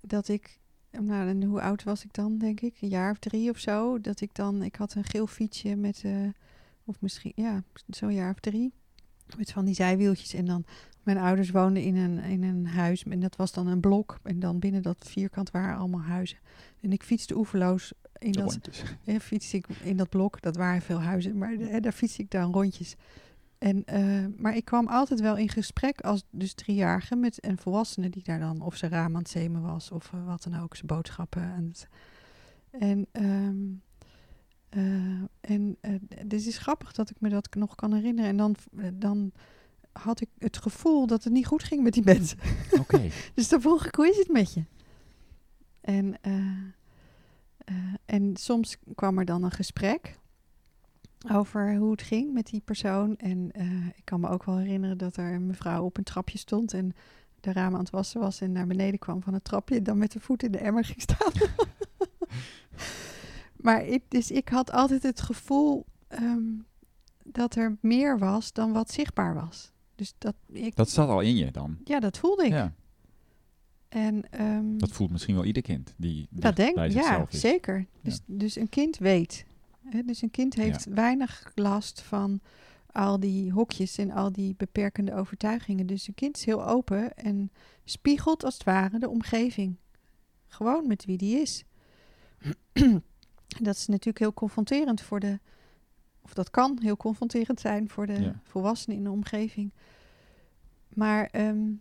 dat ik, nou en hoe oud was ik dan, denk ik, een jaar of drie of zo, dat ik dan, ik had een geel fietsje met, uh, of misschien, ja, zo'n jaar of drie, met van die zijwieltjes en dan mijn ouders woonden in een, in een huis en dat was dan een blok. En dan binnen dat vierkant waren allemaal huizen. En ik fietste oeverloos in dat, ja, fietste ik in dat blok. Dat waren veel huizen, maar daar fietste ik dan rondjes. En, uh, maar ik kwam altijd wel in gesprek als dus driejarige met een volwassene die daar dan of ze raam aan het zemen was of uh, wat dan ook, zijn boodschappen. En, en, um, uh, en dus is grappig dat ik me dat nog kan herinneren. En dan, dan had ik het gevoel dat het niet goed ging met die mensen. Oké. dus dan vroeg ik, hoe is het met je? En, Eh, en soms kwam er dan een gesprek over hoe het ging met die persoon. En eh, ik kan me ook wel herinneren dat er een mevrouw op een trapje stond en de ramen aan het wassen was en naar beneden kwam van het trapje en dan met de voet in de emmer ging staan. maar ik, dus ik had altijd het gevoel ehm, dat er meer was dan wat zichtbaar was. Dus dat, ik, dat zat al in je dan? Ja, dat voelde ik. Ja. En, ehm, dat voelt misschien wel ieder kind die dat denk bij ja, is. zeker. Dus, dus een kind weet. Hè? Dus een kind heeft weinig last van al die hokjes en al die beperkende overtuigingen. Dus een kind is heel open en spiegelt als het ware de omgeving. Gewoon met wie die is. dat is natuurlijk heel confronterend voor de. Of dat kan heel confronterend zijn voor de volwassenen in de omgeving. Maar, ehm,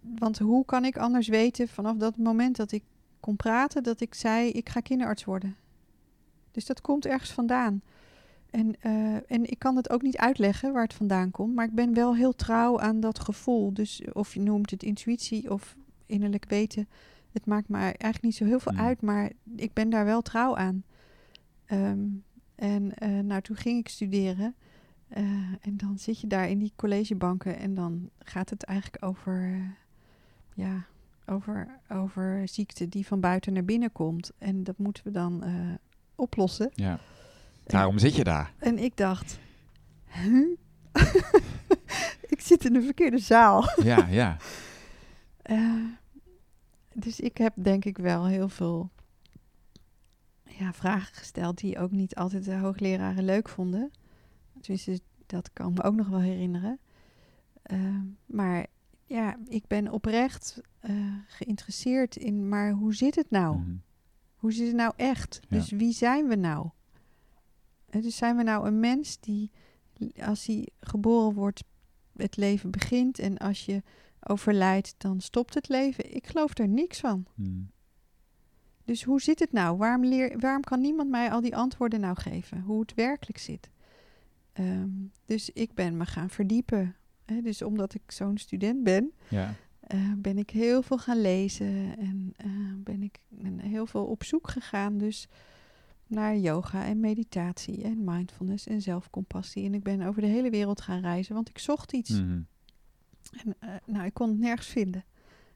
want hoe kan ik anders weten vanaf dat moment dat ik kon praten, dat ik zei: ik ga kinderarts worden? Dus dat komt ergens vandaan. En, uh, en ik kan het ook niet uitleggen waar het vandaan komt, maar ik ben wel heel trouw aan dat gevoel. Dus of je noemt het intuïtie of innerlijk weten, het maakt me eigenlijk niet zo heel veel hmm. uit, maar ik ben daar wel trouw aan. Ehm, en uh, nou, toen ging ik studeren. Uh, en dan zit je daar in die collegebanken en dan gaat het eigenlijk over, ja, over, over ziekte die van buiten naar binnen komt. En dat moeten we dan oplossen. Ja. Daarom zit je daar. En ik dacht, huh? ik zit in de verkeerde zaal. ja, ja. Uh, dus ik heb denk ik wel heel veel ja, vragen gesteld die ook niet altijd de hoogleraren leuk vonden. Tenminste, dat kan me ook nog wel herinneren. Uh, maar ja, ik ben oprecht uh, geïnteresseerd in, maar hoe zit het nou? Mm Hoe zit het nou echt? Ja. Dus wie zijn we nou? Dus zijn we nou een mens die, als hij geboren wordt, het leven begint en als je overlijdt, dan stopt het leven? Ik geloof er niks van. Hmm. Dus hoe zit het nou? Waarom, leer, waarom kan niemand mij al die antwoorden nou geven? Hoe het werkelijk zit? Ehm, dus ik ben me gaan verdiepen. Hè? Dus omdat ik zo'n student ben, ja. Uh, ben ik heel veel gaan lezen en uh, ben ik heel veel op zoek gegaan. Dus naar yoga en meditatie en mindfulness en zelfcompassie. En ik ben over de hele wereld gaan reizen, want ik zocht iets. Mhm. En uh, nou, ik kon het nergens vinden.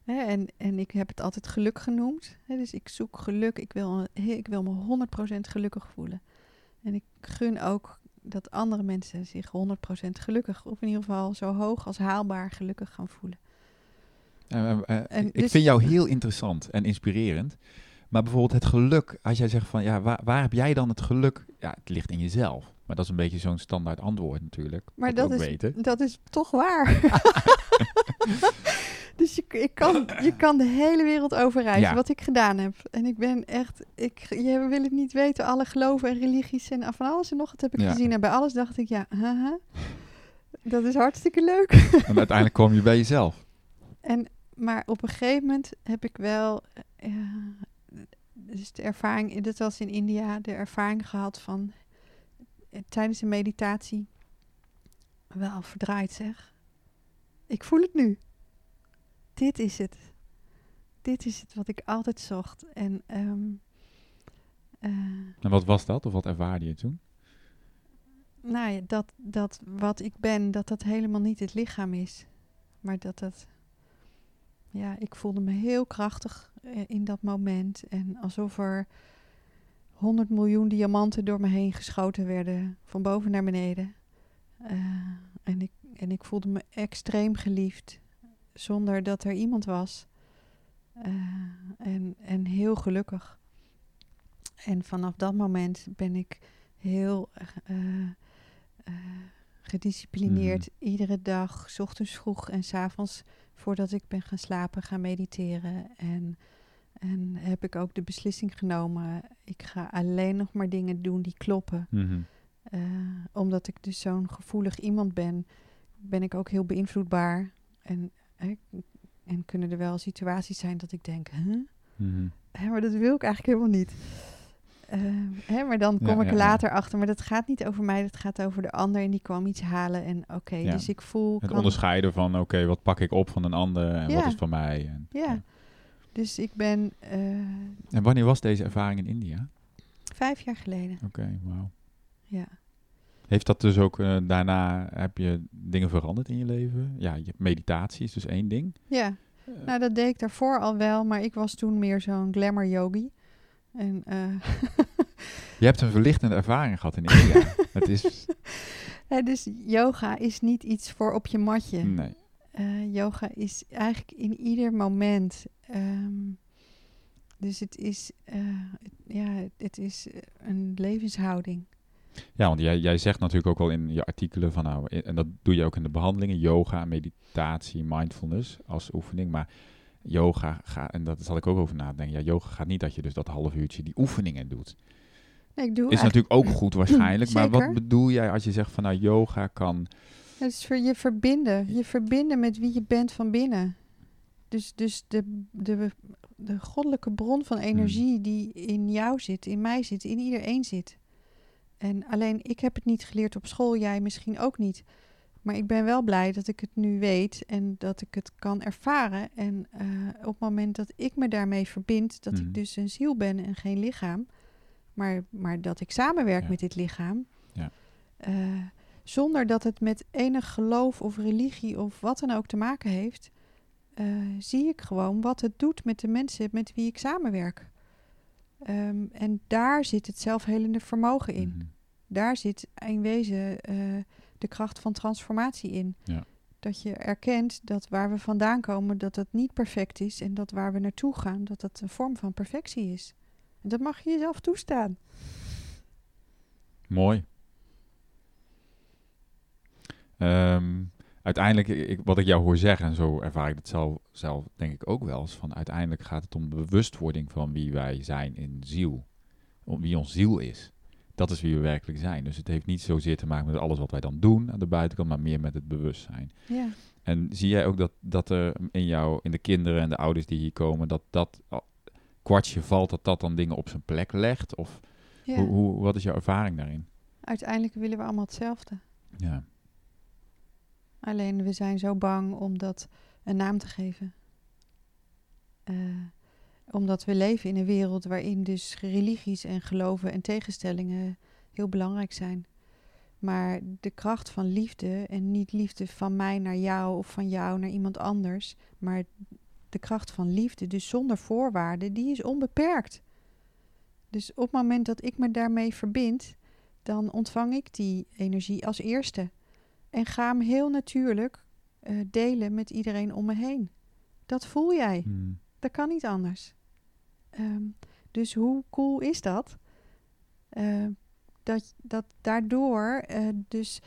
Hè, en, en ik heb het altijd geluk genoemd. Hè, dus ik zoek geluk. Ik wil, ik wil me 100% gelukkig voelen. En ik gun ook dat andere mensen zich 100% gelukkig, of in ieder geval zo hoog als haalbaar gelukkig gaan voelen. Uh, uh, ik dus vind jou heel interessant en inspirerend. Maar bijvoorbeeld het geluk, als jij zegt van ja, waar, waar heb jij dan het geluk? Ja, het ligt in jezelf. Maar dat is een beetje zo'n standaard antwoord natuurlijk. Maar dat is, weten. dat is toch waar. dus je, kan, je kan de hele wereld overreizen, wat ik gedaan heb. En ik ben echt, ik, je wil het niet weten, alle geloven en religies en van alles en nog. Dat heb ik gezien. En bij alles dacht ik, ja, haha, dat is hartstikke leuk. en uiteindelijk kom je bij jezelf. En, maar op een gegeven moment heb ik wel, uh, dus de ervaring, dit was in India, de ervaring gehad van eh, tijdens een meditatie. Wel verdraaid zeg. Ik voel het nu. Dit is het. Dit is het wat ik altijd zocht. En, um, en wat was dat? Of wat ervaarde je toen? Nou ja, dat, dat wat ik ben, dat dat helemaal niet het lichaam is. Maar dat dat ja, ik voelde me heel krachtig eh, in dat moment. En alsof er 100 miljoen diamanten door me heen geschoten werden, van boven naar beneden. Uh, en, ik, en ik voelde me extreem geliefd, zonder dat er iemand was. Uh, en, en heel gelukkig. En vanaf dat moment ben ik heel uh, gedisciplineerd, mm. iedere dag, s ochtends vroeg en s avonds voordat ik ben gaan slapen, gaan mediteren. En, en heb ik ook de beslissing genomen, ik ga alleen nog maar dingen doen die kloppen. Mhm. Eh, omdat ik dus zo'n gevoelig iemand ben, ben ik ook heel beïnvloedbaar. En, en kunnen er wel situaties zijn dat ik denk, huh? Mm maar dat wil ik eigenlijk helemaal niet. Uh, hè, maar dan kom ik er later achter. Maar dat gaat niet over mij, dat gaat over de ander. En die kwam iets halen. En oké, dus ik voel. Het onderscheiden van: oké, wat pak ik op van een ander en wat is van mij? En, ja. Dus ik ben eh, En wanneer was deze ervaring in India? vijf jaar geleden. Oké, wauw. Ja. Heeft dat dus ook eh, daarna, heb je dingen veranderd in je leven? Ja, je meditatie is dus één ding. Ja, Eh, nou dat deed ik daarvoor al wel, maar ik was toen meer zo'n glamour yogi. En eh, je hebt een verlichtende ervaring gehad in India. het is, dus yoga is niet iets voor op je matje. nee. Eh, yoga is eigenlijk in ieder moment. ehm, dus het is, eh, het- ja, het is een levenshouding. Ja, want jij, jij zegt natuurlijk ook al in je artikelen van nou, en dat doe je ook in de behandelingen, yoga, meditatie, mindfulness als oefening. Maar yoga gaat, en dat zal ik ook over nadenken, ja, yoga gaat niet dat je dus dat half uurtje die oefeningen doet. Nee, ik doe Is eigenlijk- natuurlijk ook goed waarschijnlijk, maar wat bedoel jij als je zegt van nou, yoga kan... Het is voor je verbinden. Je verbinden met wie je bent van binnen. Dus, dus de, de, de goddelijke bron van energie die in jou zit, in mij zit, in iedereen zit. En alleen ik heb het niet geleerd op school, jij misschien ook niet. Maar ik ben wel blij dat ik het nu weet en dat ik het kan ervaren. En eh, op het moment dat ik me daarmee verbind, dat Mhm. ik dus een ziel ben en geen lichaam, maar, maar dat ik samenwerk Ja. met dit lichaam. Ja. eh, zonder dat het met enig geloof of religie of wat dan ook te maken heeft, eh, zie ik gewoon wat het doet met de mensen met wie ik samenwerk. Ehm, en daar zit het zelfhelende vermogen in. Mhm. Daar zit in wezen de kracht van transformatie in. Ja. Dat je erkent dat waar we vandaan komen, dat het niet perfect is. En dat waar we naartoe gaan, dat het een vorm van perfectie is. En dat mag je jezelf toestaan. Mooi. Ehm, uiteindelijk, ik, wat ik jou hoor zeggen, en zo ervaar ik het zelf, zelf denk ik ook wel eens, van uiteindelijk gaat het om de bewustwording van wie wij zijn in ziel. Om wie ons ziel is. Dat is wie we werkelijk zijn. Dus het heeft niet zozeer te maken met alles wat wij dan doen aan de buitenkant, maar meer met het bewustzijn. Ja. En zie jij ook dat, dat er in jou, in de kinderen en de ouders die hier komen, dat dat kwartje valt, dat dat dan dingen op zijn plek legt? Of ja. hoe, hoe, wat is jouw ervaring daarin? Uiteindelijk willen we allemaal hetzelfde. Ja. Alleen we zijn zo bang om dat een naam te geven. Eh, omdat we leven in een wereld waarin dus religies en geloven en tegenstellingen heel belangrijk zijn. Maar de kracht van liefde, en niet liefde van mij naar jou of van jou naar iemand anders, maar de kracht van liefde, dus zonder voorwaarden, die is onbeperkt. Dus op het moment dat ik me daarmee verbind, dan ontvang ik die energie als eerste. En ga hem heel natuurlijk eh, delen met iedereen om me heen. Dat voel jij. Hmm. Dat kan niet anders. Ehm, dus hoe cool is dat? Eh, dat, dat daardoor eh, dus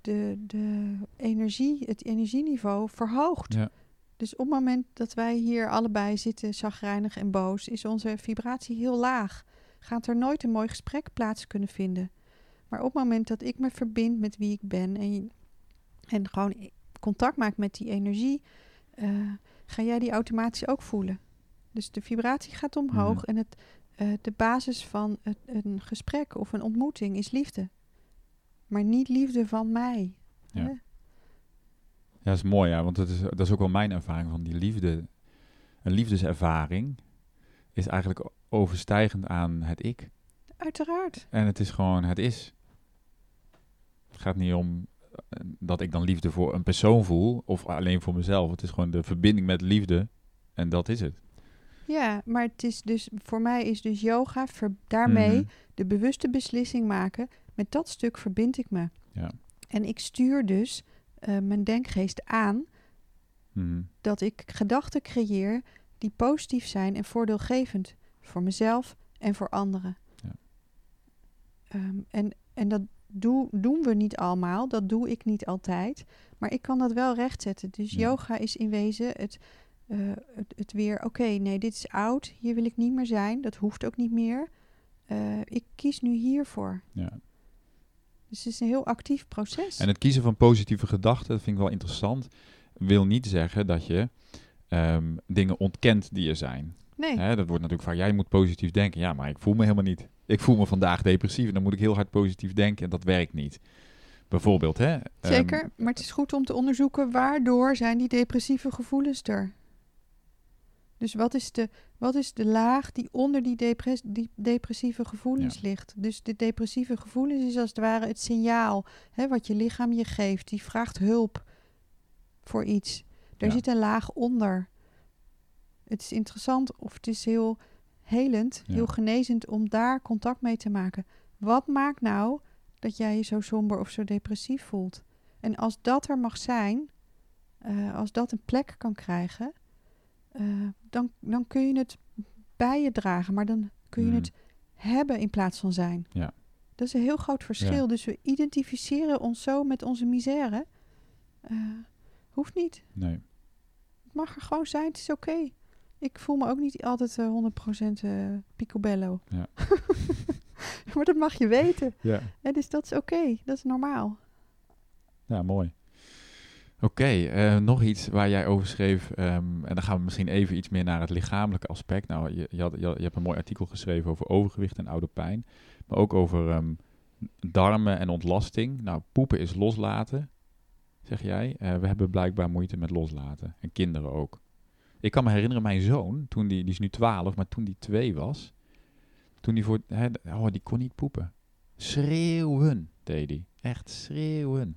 de, de energie, het energieniveau verhoogt. Ja. Dus op het moment dat wij hier allebei zitten, zagrijnig en boos, is onze vibratie heel laag. Gaat er nooit een mooi gesprek plaats kunnen vinden. Maar op het moment dat ik me verbind met wie ik ben en, en gewoon contact maak met die energie, eh, ga jij die automatisch ook voelen. Dus de vibratie gaat omhoog Mhm. en het, eh, de basis van het, een gesprek of een ontmoeting is liefde. Maar niet liefde van mij. Ja. hè? Ja, dat is mooi, ja, want dat is, dat is ook wel mijn ervaring van die liefde. Een liefdeservaring is eigenlijk overstijgend aan het ik. Uiteraard. En het is gewoon, het is. Het gaat niet om eh, dat ik dan liefde voor een persoon voel of alleen voor mezelf. Het is gewoon de verbinding met liefde en dat is het. Ja, maar het is dus voor mij is dus yoga ver- daarmee Mhm. de bewuste beslissing maken. Met dat stuk verbind ik me. Ja. En ik stuur dus eh, mijn denkgeest aan Mhm. dat ik gedachten creëer die positief zijn en voordeelgevend voor mezelf en voor anderen. Ja. Ehm, en, en dat doe, doen we niet allemaal, dat doe ik niet altijd, maar ik kan dat wel rechtzetten. Dus Ja. yoga is in wezen het, eh, het, het weer, oké, nee, dit is oud, hier wil ik niet meer zijn, dat hoeft ook niet meer. Eh, ik kies nu hiervoor. Ja. Dus het is een heel actief proces. En het kiezen van positieve gedachten, dat vind ik wel interessant, wil niet zeggen dat je ehm, dingen ontkent die er zijn. nee, Hè, dat wordt natuurlijk vaak, jij moet positief denken. Ja, maar ik voel me helemaal niet. Ik voel me vandaag depressief en dan moet ik heel hard positief denken en dat werkt niet. Bijvoorbeeld, hè? ehm, Zeker, maar het is goed om te onderzoeken waardoor zijn die depressieve gevoelens er. Dus wat is de, wat is de laag die onder die, depress, die depressieve gevoelens ligt? Dus de depressieve gevoelens is als het ware het signaal hè, wat je lichaam je geeft. Die vraagt hulp voor iets. Er zit een laag onder. Het is interessant of het is heel helend, heel genezend om daar contact mee te maken. Wat maakt nou dat jij je zo somber of zo depressief voelt? En als dat er mag zijn, uh, als dat een plek kan krijgen, uh, dan, dan kun je het bij je dragen, maar dan kun je mm. het hebben in plaats van zijn. Ja. Dat is een heel groot verschil. Ja. Dus we identificeren ons zo met onze misère. Uh, hoeft niet. Nee. Het mag er gewoon zijn, het is oké. Okay. Ik voel me ook niet altijd uh, 100% uh, picobello. Ja. maar dat mag je weten. Ja. En dus dat is oké, okay. dat is normaal. Ja, mooi. Oké, uh, nog iets waar jij over schreef, um, en dan gaan we misschien even iets meer naar het lichamelijke aspect. Nou, je, je, had, je, hebt een mooi artikel geschreven over overgewicht en oude pijn, maar ook over um, darmen en ontlasting. Nou, poepen is loslaten, zeg jij. Uh, we hebben blijkbaar moeite met loslaten, en kinderen ook. Ik kan me herinneren, mijn zoon, toen die, die is nu 12, maar toen die 2 was, toen die voor, oh, die kon niet poepen. Schreeuwen, deed hij. Echt schreeuwen.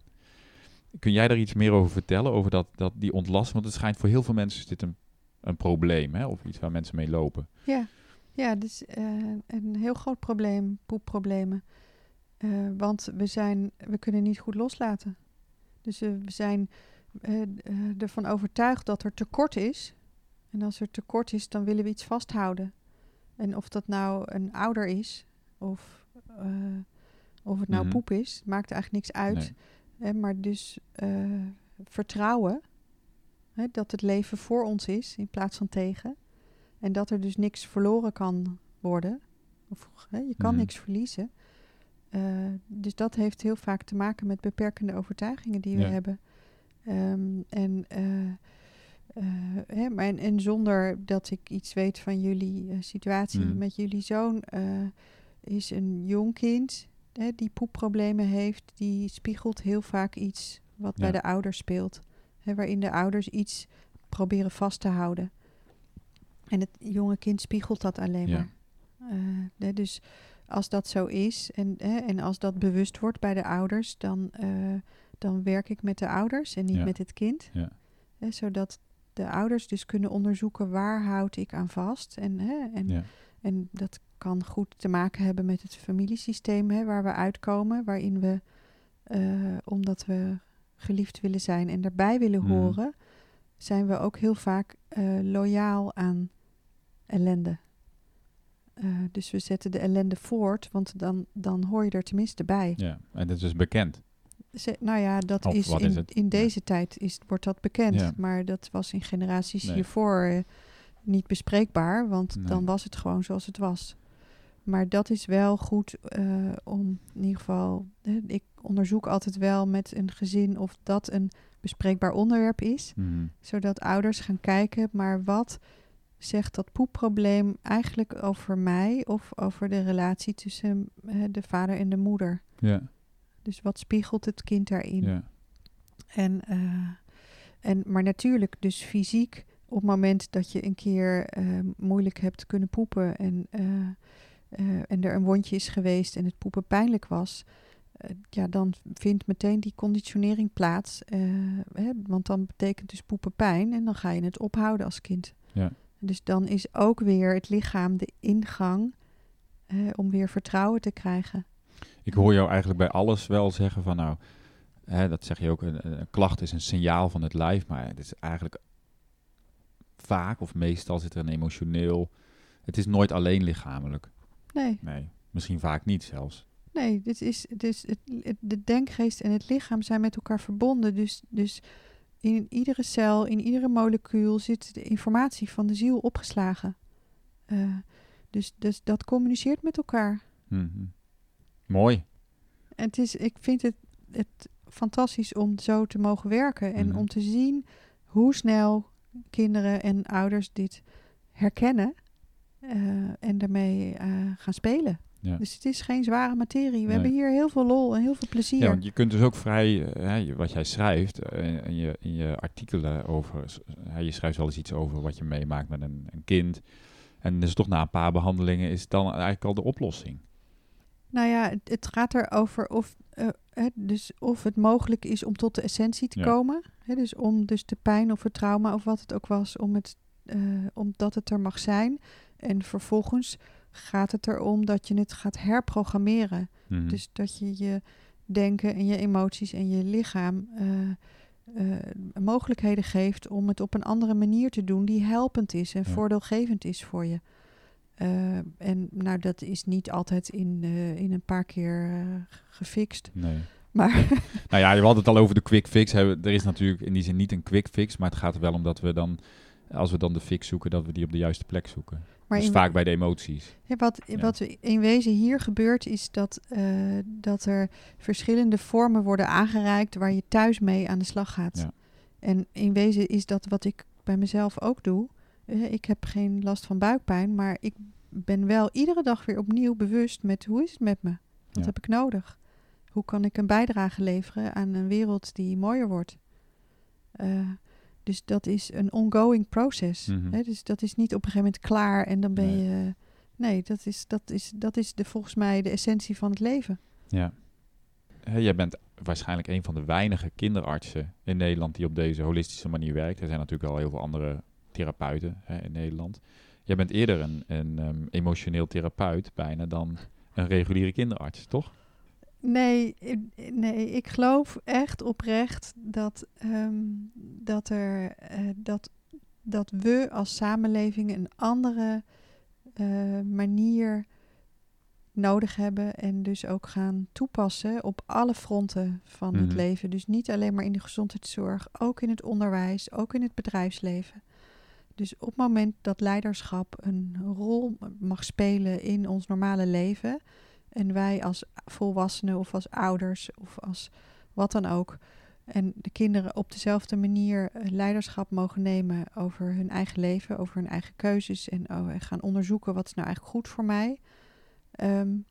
Kun jij daar iets meer over vertellen, over dat, dat die ontlasting? Want het schijnt voor heel veel mensen is dit een, een probleem, hè? of iets waar mensen mee lopen. Ja, ja dus uh, een heel groot probleem, poepproblemen. Uh, want we, zijn, we kunnen niet goed loslaten. Dus uh, we zijn ervan overtuigd dat er tekort is. En als er tekort is, dan willen we iets vasthouden. En of dat nou een ouder is, of, of het nou mm -hmm. poep is, maakt eigenlijk niks uit. Nee. Hè, maar dus uh, vertrouwen hè, dat het leven voor ons is in plaats van tegen. En dat er dus niks verloren kan worden. Of hè, je kan mm. niks verliezen. Uh, dus dat heeft heel vaak te maken met beperkende overtuigingen die we ja. hebben. Um, en, uh, hè, maar en, en, zonder dat ik iets weet van jullie situatie mm. met jullie zoon, is een jong kind hè, die poepproblemen heeft, die spiegelt heel vaak iets wat ja. bij de ouders speelt. Hè, waarin de ouders iets proberen vast te houden. En het jonge kind spiegelt dat alleen ja. maar. Uh, hè, dus als dat zo is en, hè, en als dat bewust wordt bij de ouders, dan, uh, dan werk ik met de ouders en niet ja. met het kind. Hè, zodat de ouders dus kunnen onderzoeken waar houd ik aan vast. En, hè, en, en dat kan goed te maken hebben met het familiesysteem hè, waar we uitkomen, waarin we, uh, omdat we geliefd willen zijn en daarbij willen Mhm. mm. horen, zijn we ook heel vaak uh, loyaal aan ellende. Uh, dus we zetten de ellende voort, want dan, dan hoor je er tenminste bij. Ja, en dat is dus bekend. Ze, nou ja, dat Of is in, is in deze tijd is, wordt dat bekend. Ja. Maar dat was in generaties Nee. hiervoor eh, niet bespreekbaar, want Nee. dan was het gewoon zoals het was. Maar dat is wel goed eh, om in ieder geval. ik onderzoek altijd wel met een gezin of dat een bespreekbaar onderwerp is. Mhm. Zodat ouders gaan kijken, maar wat zegt dat poepprobleem eigenlijk over mij of over de relatie tussen eh, de vader en de moeder? Ja, Dus wat spiegelt het kind daarin? ja, En, eh, en, maar natuurlijk, dus fysiek, op het moment dat je een keer eh, moeilijk hebt kunnen poepen en, eh, eh, en er een wondje is geweest en het poepen pijnlijk was, eh, ja, dan vindt meteen die conditionering plaats. hè, want dan betekent dus poepen pijn en dan ga je het ophouden als kind. Ja. Dus dan is ook weer het lichaam de ingang om weer vertrouwen te krijgen. Ik hoor jou eigenlijk bij alles wel zeggen van nou, hè, dat zeg je ook, een, een klacht is een signaal van het lijf, maar het is eigenlijk vaak of meestal zit er een emotioneel, het is nooit alleen lichamelijk. Nee. Nee, misschien vaak niet zelfs. Nee, dit is, dus het, het- de denkgeest en het lichaam zijn met elkaar verbonden. Dus, dus in iedere cel, in iedere molecuul zit de informatie van de ziel opgeslagen. Eh, dus, dus dat communiceert met elkaar. Mhm. Mooi. En het is, ik vind het, het fantastisch om zo te mogen werken. En Mhm. om te zien hoe snel kinderen en ouders dit herkennen. eh, en daarmee eh, gaan spelen. Dus het is geen zware materie. We hebben hier heel veel lol en heel veel plezier. Ja, want je kunt dus ook vrij, hè, wat jij schrijft in, je, in je artikelen over, hè, je schrijft wel eens iets over wat je meemaakt met een, een kind. En dus toch na een paar behandelingen is het dan eigenlijk al de oplossing. Nou ja, het, het gaat erover of, uh, dus of het mogelijk is om tot de essentie te komen. Hè, dus om dus de pijn of het trauma of wat het ook was, om het, uh, omdat het er mag zijn. En vervolgens gaat het erom dat je het gaat herprogrammeren. Mhm. Dus dat je je denken en je emoties en je lichaam uh, mogelijkheden geeft om het op een andere manier te doen die helpend is en voordeelgevend is voor je. Uh, en nou, dat is niet altijd in, uh, in een paar keer uh, gefixt. Nee. Maar nou ja, je had het al over de quick fix. Er is natuurlijk in die zin niet een quick fix, maar het gaat er wel om dat we dan, als we dan de fix zoeken, dat we die op de juiste plek zoeken. Maar dus vaak bij de emoties. Ja, wat, ja. wat in wezen hier gebeurt, is dat, dat er verschillende vormen worden aangereikt waar je thuis mee aan de slag gaat. Ja. En in wezen is dat wat ik bij mezelf ook doe. Eh, ik heb geen last van buikpijn, maar ik ben wel iedere dag weer opnieuw bewust met hoe is het met me? Wat heb ik nodig? Hoe kan ik een bijdrage leveren aan een wereld die mooier wordt? Uh, dus dat is een ongoing proces. Mm hè? Dus dat is niet op een gegeven moment klaar en dan ben nee. je. Nee, dat is, dat, is, dat is de, volgens mij de essentie van het leven. Ja. jij bent waarschijnlijk een van de weinige kinderartsen in Nederland die op deze holistische manier werkt. Er zijn natuurlijk al heel veel andere therapeuten hè, in Nederland. Jij bent eerder een, een um, emotioneel therapeut bijna dan een reguliere kinderarts, toch? Nee, nee, ik geloof echt oprecht dat, um, dat, er, uh, dat, dat we als samenleving een andere uh, manier nodig hebben en dus ook gaan toepassen op alle fronten van mm -hmm. het mhm. leven. Dus niet alleen maar in de gezondheidszorg, ook in het onderwijs, ook in het bedrijfsleven. Dus op het moment dat leiderschap een rol mag spelen in ons normale leven. En wij als volwassenen of als ouders of als wat dan ook. En de kinderen op dezelfde manier eh, leiderschap mogen nemen over hun eigen leven, over hun eigen keuzes. En oh, gaan onderzoeken wat is nou eigenlijk goed voor mij. Um,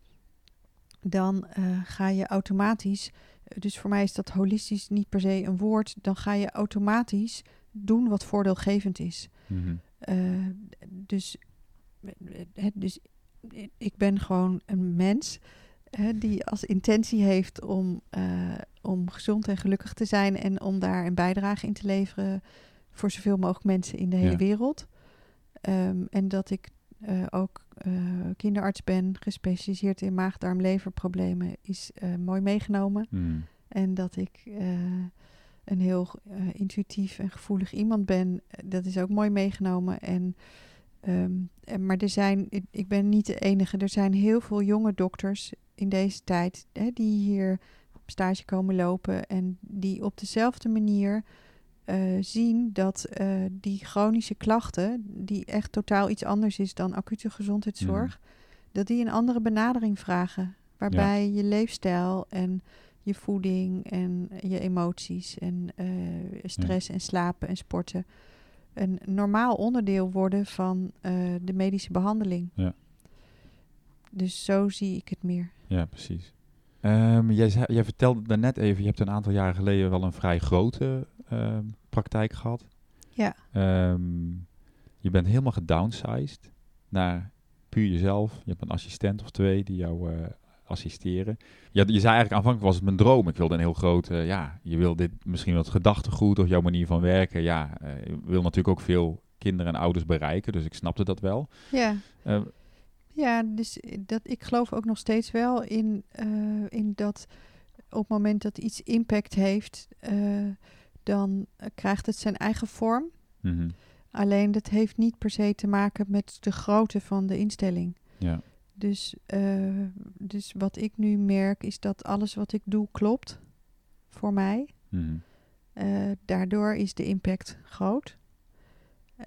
dan uh, ga je automatisch, dus voor mij is dat holistisch niet per se een woord, dan ga je automatisch doen wat voordeelgevend is. Mm -hmm. uh, dus, dus ik ben gewoon een mens die als intentie heeft om, uh, om gezond en gelukkig te zijn en om daar een bijdrage in te leveren voor zoveel mogelijk mensen in de hele ja. wereld. Um, en dat ik uh, ook kinderarts ben, gespecialiseerd in maag-darm-leverproblemen, is mooi meegenomen. Mm. En dat ik een heel uh, intuïtief en gevoelig iemand ben. Eh, dat is ook mooi meegenomen. En, um, en, maar er zijn, ik ben niet de enige. Er zijn heel veel jonge dokters in deze tijd hè, die hier op stage komen lopen en die op dezelfde manier uh, zien dat uh, die chronische klachten, die echt totaal iets anders is dan acute gezondheidszorg, mm. dat die een andere benadering vragen. Waarbij ja. je leefstijl en je voeding en je emoties en uh, stress ja. en slapen en sporten een normaal onderdeel worden van uh, de medische behandeling. Ja. Dus zo zie ik het meer. Ja, precies. Um, jij, zei, jij vertelde daarnet even, je hebt een aantal jaren geleden wel een vrij grote uh, praktijk gehad. Ja. Um, je bent helemaal gedownsized naar puur jezelf. Je hebt een assistent of twee die jou uh, assisteren. Ja, je zei eigenlijk aanvankelijk was het mijn droom. Ik wilde een heel groot, uh, ja, je wil dit misschien wat gedachtegoed of jouw manier van werken. Ja, uh, je wil natuurlijk ook veel kinderen en ouders bereiken, dus ik snapte dat wel. Ja. Uh, ja, dus dat, ik geloof ook nog steeds wel in, in dat op het moment dat iets impact heeft, dan krijgt het zijn eigen vorm. Mm -hmm. Alleen dat heeft niet per se te maken met de grootte van de instelling. Ja. Dus, uh, dus wat ik nu merk is dat alles wat ik doe klopt voor mij. Mm. Uh, daardoor is de impact groot.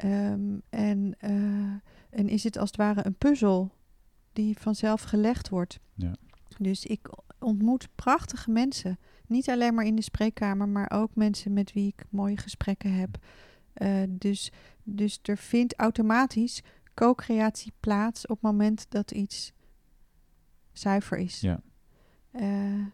Um, en, uh, en is het als het ware een puzzel die vanzelf gelegd wordt. Ja. Dus ik ontmoet prachtige mensen. Niet alleen maar in de spreekkamer, maar ook mensen met wie ik mooie gesprekken heb. dus, dus er vindt automatisch co-creatie plaats op het moment dat iets zuiver is. Ja. Eh,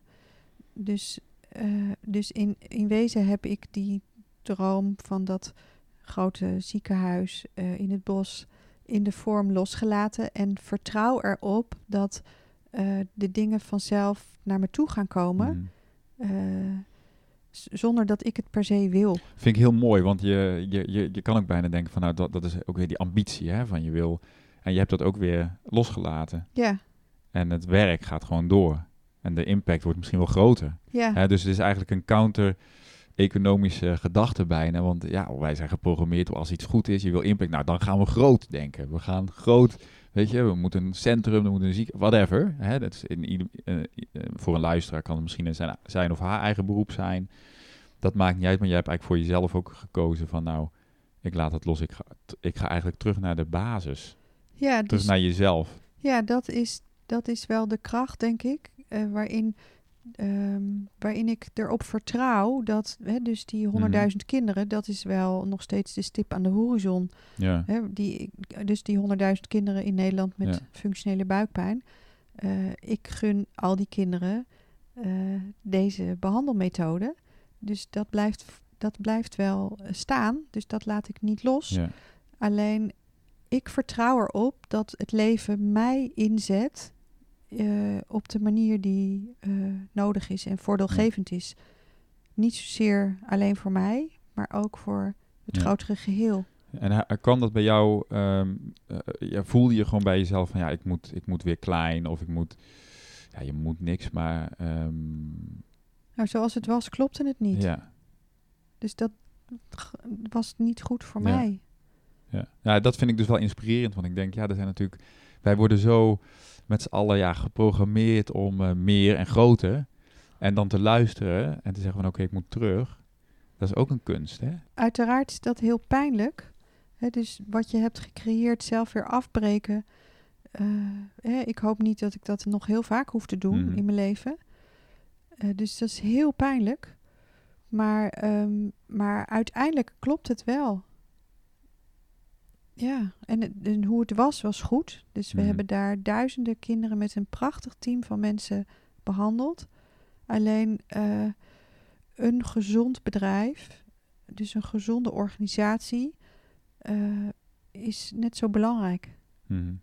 dus uh, dus in, in wezen heb ik die droom van dat grote ziekenhuis uh, in het bos in de vorm losgelaten en vertrouw erop dat de dingen vanzelf naar me toe gaan komen. Mm. Zonder dat ik het per se wil. Vind ik heel mooi, want je, je, je, je kan ook bijna denken van nou, dat, dat is ook weer die ambitie hè, van je wil. En je hebt dat ook weer losgelaten. Ja. En het werk gaat gewoon door. En de impact wordt misschien wel groter. Ja. dus het is eigenlijk een counter-economische gedachte bijna. Want ja, wij zijn geprogrammeerd als iets goed is, je wil impact. Nou, dan gaan we groot denken. We gaan groot, weet je, we moeten een centrum, we moeten een ziek, whatever. Hè, dat is in, uh, voor een luisteraar kan het misschien zijn, zijn of haar eigen beroep zijn. Dat maakt niet uit, maar jij hebt eigenlijk voor jezelf ook gekozen van nou, ik laat het los. Ik ga, ik ga eigenlijk terug naar de basis. Ja, terug dus, naar jezelf. Ja, dat is, dat is wel de kracht, denk ik. Uh, waarin, um, waarin ik erop vertrouw dat hè, dus die 100.000 mm kinderen, dat is wel nog steeds de stip aan de horizon. Ja. Hè, die, dus die 100.000 kinderen in Nederland met ja. functionele buikpijn. Uh, ik gun al die kinderen uh, deze behandelmethode. Dus dat blijft, dat blijft wel staan. Dus dat laat ik niet los. Ja. Alleen ik vertrouw erop dat het leven mij inzet uh, op de manier die uh, nodig is en voordeelgevend ja. is. Niet zozeer alleen voor mij, maar ook voor het ja. grotere geheel. En kwam dat bij jou, um, uh, ja, voelde je gewoon bij jezelf van ja, ik moet, ik moet weer klein of ik moet, ja, je moet niks, maar... Um... Nou, zoals het was, klopte het niet. Ja. Dus dat was niet goed voor mij. Ja. ja, dat vind ik dus wel inspirerend, want ik denk, ja, er zijn natuurlijk, wij worden zo met z'n allen ja, geprogrammeerd om uh, meer en groter. En dan te luisteren en te zeggen van oké, okay, ik moet terug. Dat is ook een kunst, hè? Uiteraard is dat heel pijnlijk. Hè, dus wat je hebt gecreëerd zelf weer afbreken. Uh, hè, ik hoop niet dat ik dat nog heel vaak hoef te doen mm. in mijn leven. Uh, dus dat is heel pijnlijk. Maar, um, maar uiteindelijk klopt het wel. Ja, en, en, hoe het was, was goed. Dus we mm. hebben daar duizenden kinderen met een prachtig team van mensen behandeld. Alleen uh, een gezond bedrijf, dus een gezonde organisatie, uh, is net zo belangrijk. Mm.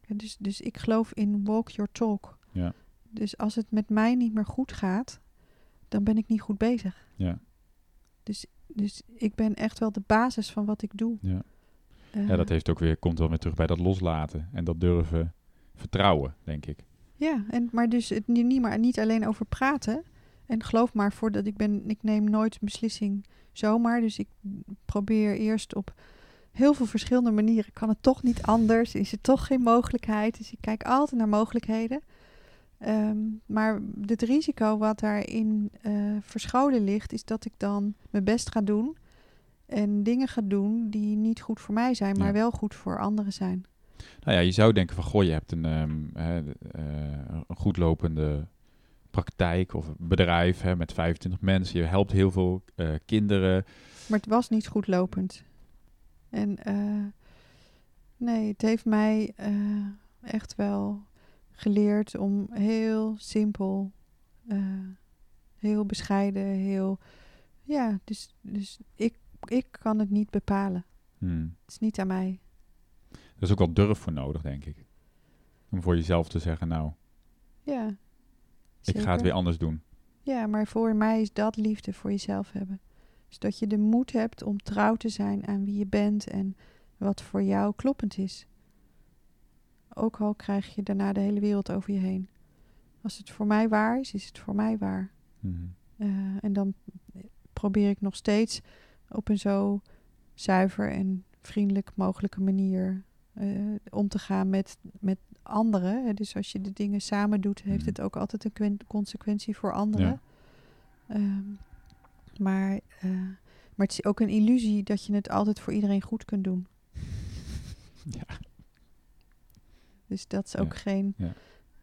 Ja, dus, dus ik geloof in walk your talk. Ja. Dus als het met mij niet meer goed gaat, dan ben ik niet goed bezig. Ja. Dus, dus ik ben echt wel de basis van wat ik doe. Ja. Ja, dat heeft ook weer, komt wel weer terug bij dat loslaten en dat durven vertrouwen, denk ik. Ja, en, maar dus het niet, maar niet alleen over praten. En geloof maar, voordat ik ben, ik neem nooit een beslissing zomaar. Dus ik probeer eerst op heel veel verschillende manieren. Kan het toch niet anders? Is er toch geen mogelijkheid? Dus ik kijk altijd naar mogelijkheden. Um, maar het risico wat daarin uh, verscholen ligt, is dat ik dan mijn best ga doen en dingen gaat doen die niet goed voor mij zijn, maar ja. wel goed voor anderen zijn. Nou ja, je zou denken van, goh, je hebt een, um, uh, een goed lopende praktijk of bedrijf hè, met 25 mensen. Je helpt heel veel uh, kinderen. Maar het was niet goed lopend. En nee, het heeft mij echt wel geleerd om heel simpel, heel bescheiden, heel... Ja, dus, dus ik ik kan het niet bepalen. Hmm. Het is niet aan mij. Er is ook wel durf voor nodig, denk ik. Om voor jezelf te zeggen, nou, ja, ik ga het weer anders doen. Ja, maar voor mij is dat liefde voor jezelf hebben. Dus dat je de moed hebt om trouw te zijn aan wie je bent en wat voor jou kloppend is. Ook al krijg je daarna de hele wereld over je heen. Als het voor mij waar is, is het voor mij waar. Hmm. Uh, en dan probeer ik nog steeds op een zo zuiver en vriendelijk mogelijke manier uh, om te gaan met, met anderen. Dus als je de dingen samen doet, heeft Mhm. het ook altijd een consequentie voor anderen. Um, maar, uh, maar het is ook een illusie dat je het altijd voor iedereen goed kunt doen. Ja. Dus dat is ook ja. geen, ja.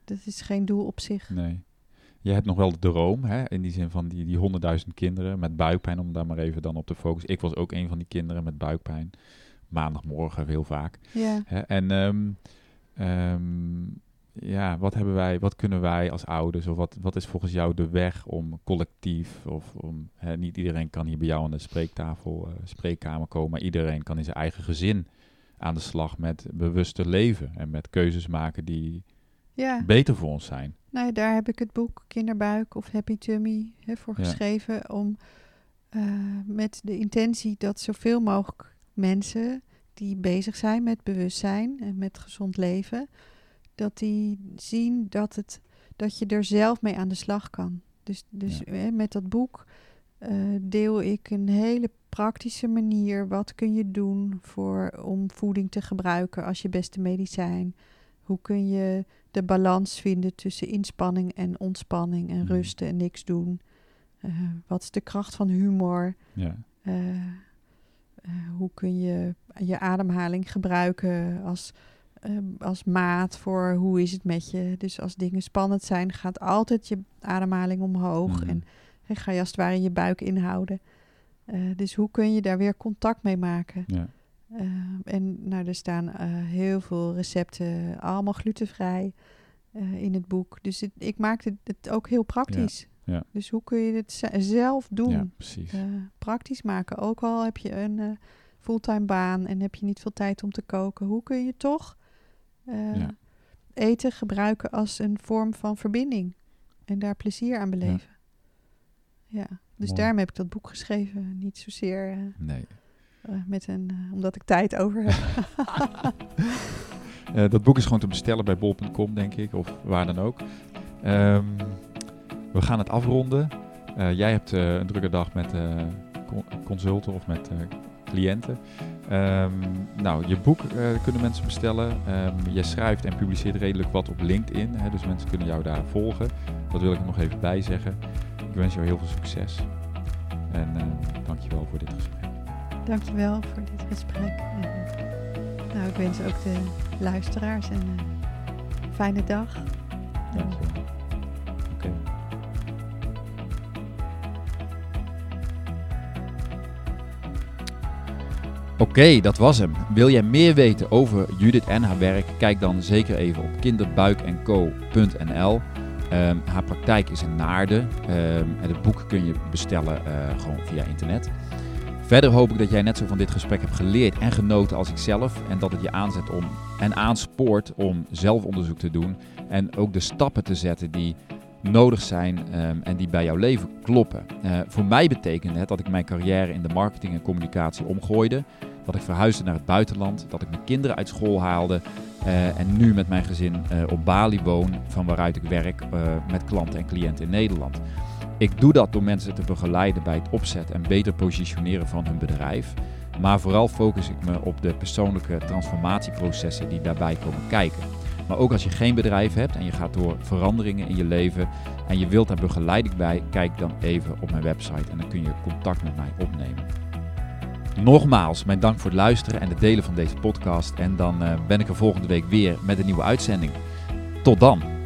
dat is geen doel op zich. Nee je hebt nog wel de droom, hè, in die zin van die, die honderdduizend kinderen met buikpijn, om daar maar even dan op te focussen. Ik was ook een van die kinderen met buikpijn. Maandagmorgen heel vaak. Ja. Hè, en um, um, ja, wat hebben wij, wat kunnen wij als ouders, of wat, wat is volgens jou de weg om collectief, of om, hè, niet iedereen kan hier bij jou aan de spreektafel, uh, spreekkamer komen, maar iedereen kan in zijn eigen gezin aan de slag met bewuster leven en met keuzes maken die ja. beter voor ons zijn. Nou, daar heb ik het boek Kinderbuik of Happy Tummy hè, voor geschreven. Om uh, met de intentie dat zoveel mogelijk mensen die bezig zijn met bewustzijn en met gezond leven, dat die zien dat, het, dat je er zelf mee aan de slag kan. Dus, dus hè, met dat boek uh, deel ik een hele praktische manier. Wat kun je doen voor, om voeding te gebruiken als je beste medicijn? Hoe kun je de balans vinden tussen inspanning en ontspanning en mhm. rusten en niks doen? Uh, wat is de kracht van humor? Ja. Uh, hoe kun je je ademhaling gebruiken als, als maat voor hoe is het met je? Dus als dingen spannend zijn, gaat altijd je ademhaling omhoog. Mhm. En, en ga je als het ware je buik inhouden. dus hoe kun je daar weer contact mee maken? Ja. Uh, en nou, er staan uh, heel veel recepten, allemaal glutenvrij uh, in het boek. Dus het, ik maak het, het, ook heel praktisch. Ja, ja. Dus hoe kun je het zelf doen? Ja, precies. praktisch maken. Ook al heb je een fulltime baan en heb je niet veel tijd om te koken. Hoe kun je toch eten gebruiken als een vorm van verbinding? En daar plezier aan beleven. Ja, dus daarom heb ik dat boek geschreven. Niet zozeer... nee met een, uh, omdat ik tijd over heb. uh, dat boek is gewoon te bestellen bij bol.com, denk ik, of waar dan ook. Um, we gaan het afronden. jij hebt een drukke dag met consulten of met cliënten. Um, nou, je boek kunnen mensen bestellen. Um, je schrijft en publiceert redelijk wat op LinkedIn, hè, dus mensen kunnen jou daar volgen. Dat wil ik er nog even bij zeggen. Ik wens jou heel veel succes. En dankjewel voor dit gesprek. Dankjewel voor dit gesprek. En, nou, ik wens ook de luisteraars een uh, fijne dag. Dankjewel. Oké. Oké, dat was hem. Wil jij meer weten over Judith en haar werk? Kijk dan zeker even op kinderbuikenco.nl. Um, ehm, haar praktijk is in Naarden. Um, en het boek kun je bestellen uh, gewoon via internet. Verder hoop ik dat jij net zo van dit gesprek hebt geleerd en genoten als ik zelf. En dat het je aanzet om en aanspoort om zelfonderzoek te doen. En ook de stappen te zetten die nodig zijn um, en die bij jouw leven kloppen. Uh, voor mij betekende het dat ik mijn carrière in de marketing en communicatie omgooide. Dat ik verhuisde naar het buitenland. Dat ik mijn kinderen uit school haalde. Uh, en nu met mijn gezin uh, op Bali woon, van waaruit ik werk met klanten en cliënten in Nederland. Ik doe dat door mensen te begeleiden bij het opzetten en beter positioneren van hun bedrijf. Maar vooral focus ik me op de persoonlijke transformatieprocessen die daarbij komen kijken. Maar ook als je geen bedrijf hebt en je gaat door veranderingen in je leven en je wilt daar begeleiding bij, kijk dan even op mijn website en dan kun je contact met mij opnemen. Nogmaals, mijn dank voor het luisteren en het delen van deze podcast. En dan uh, ben ik er volgende week weer met een nieuwe uitzending. Tot dan!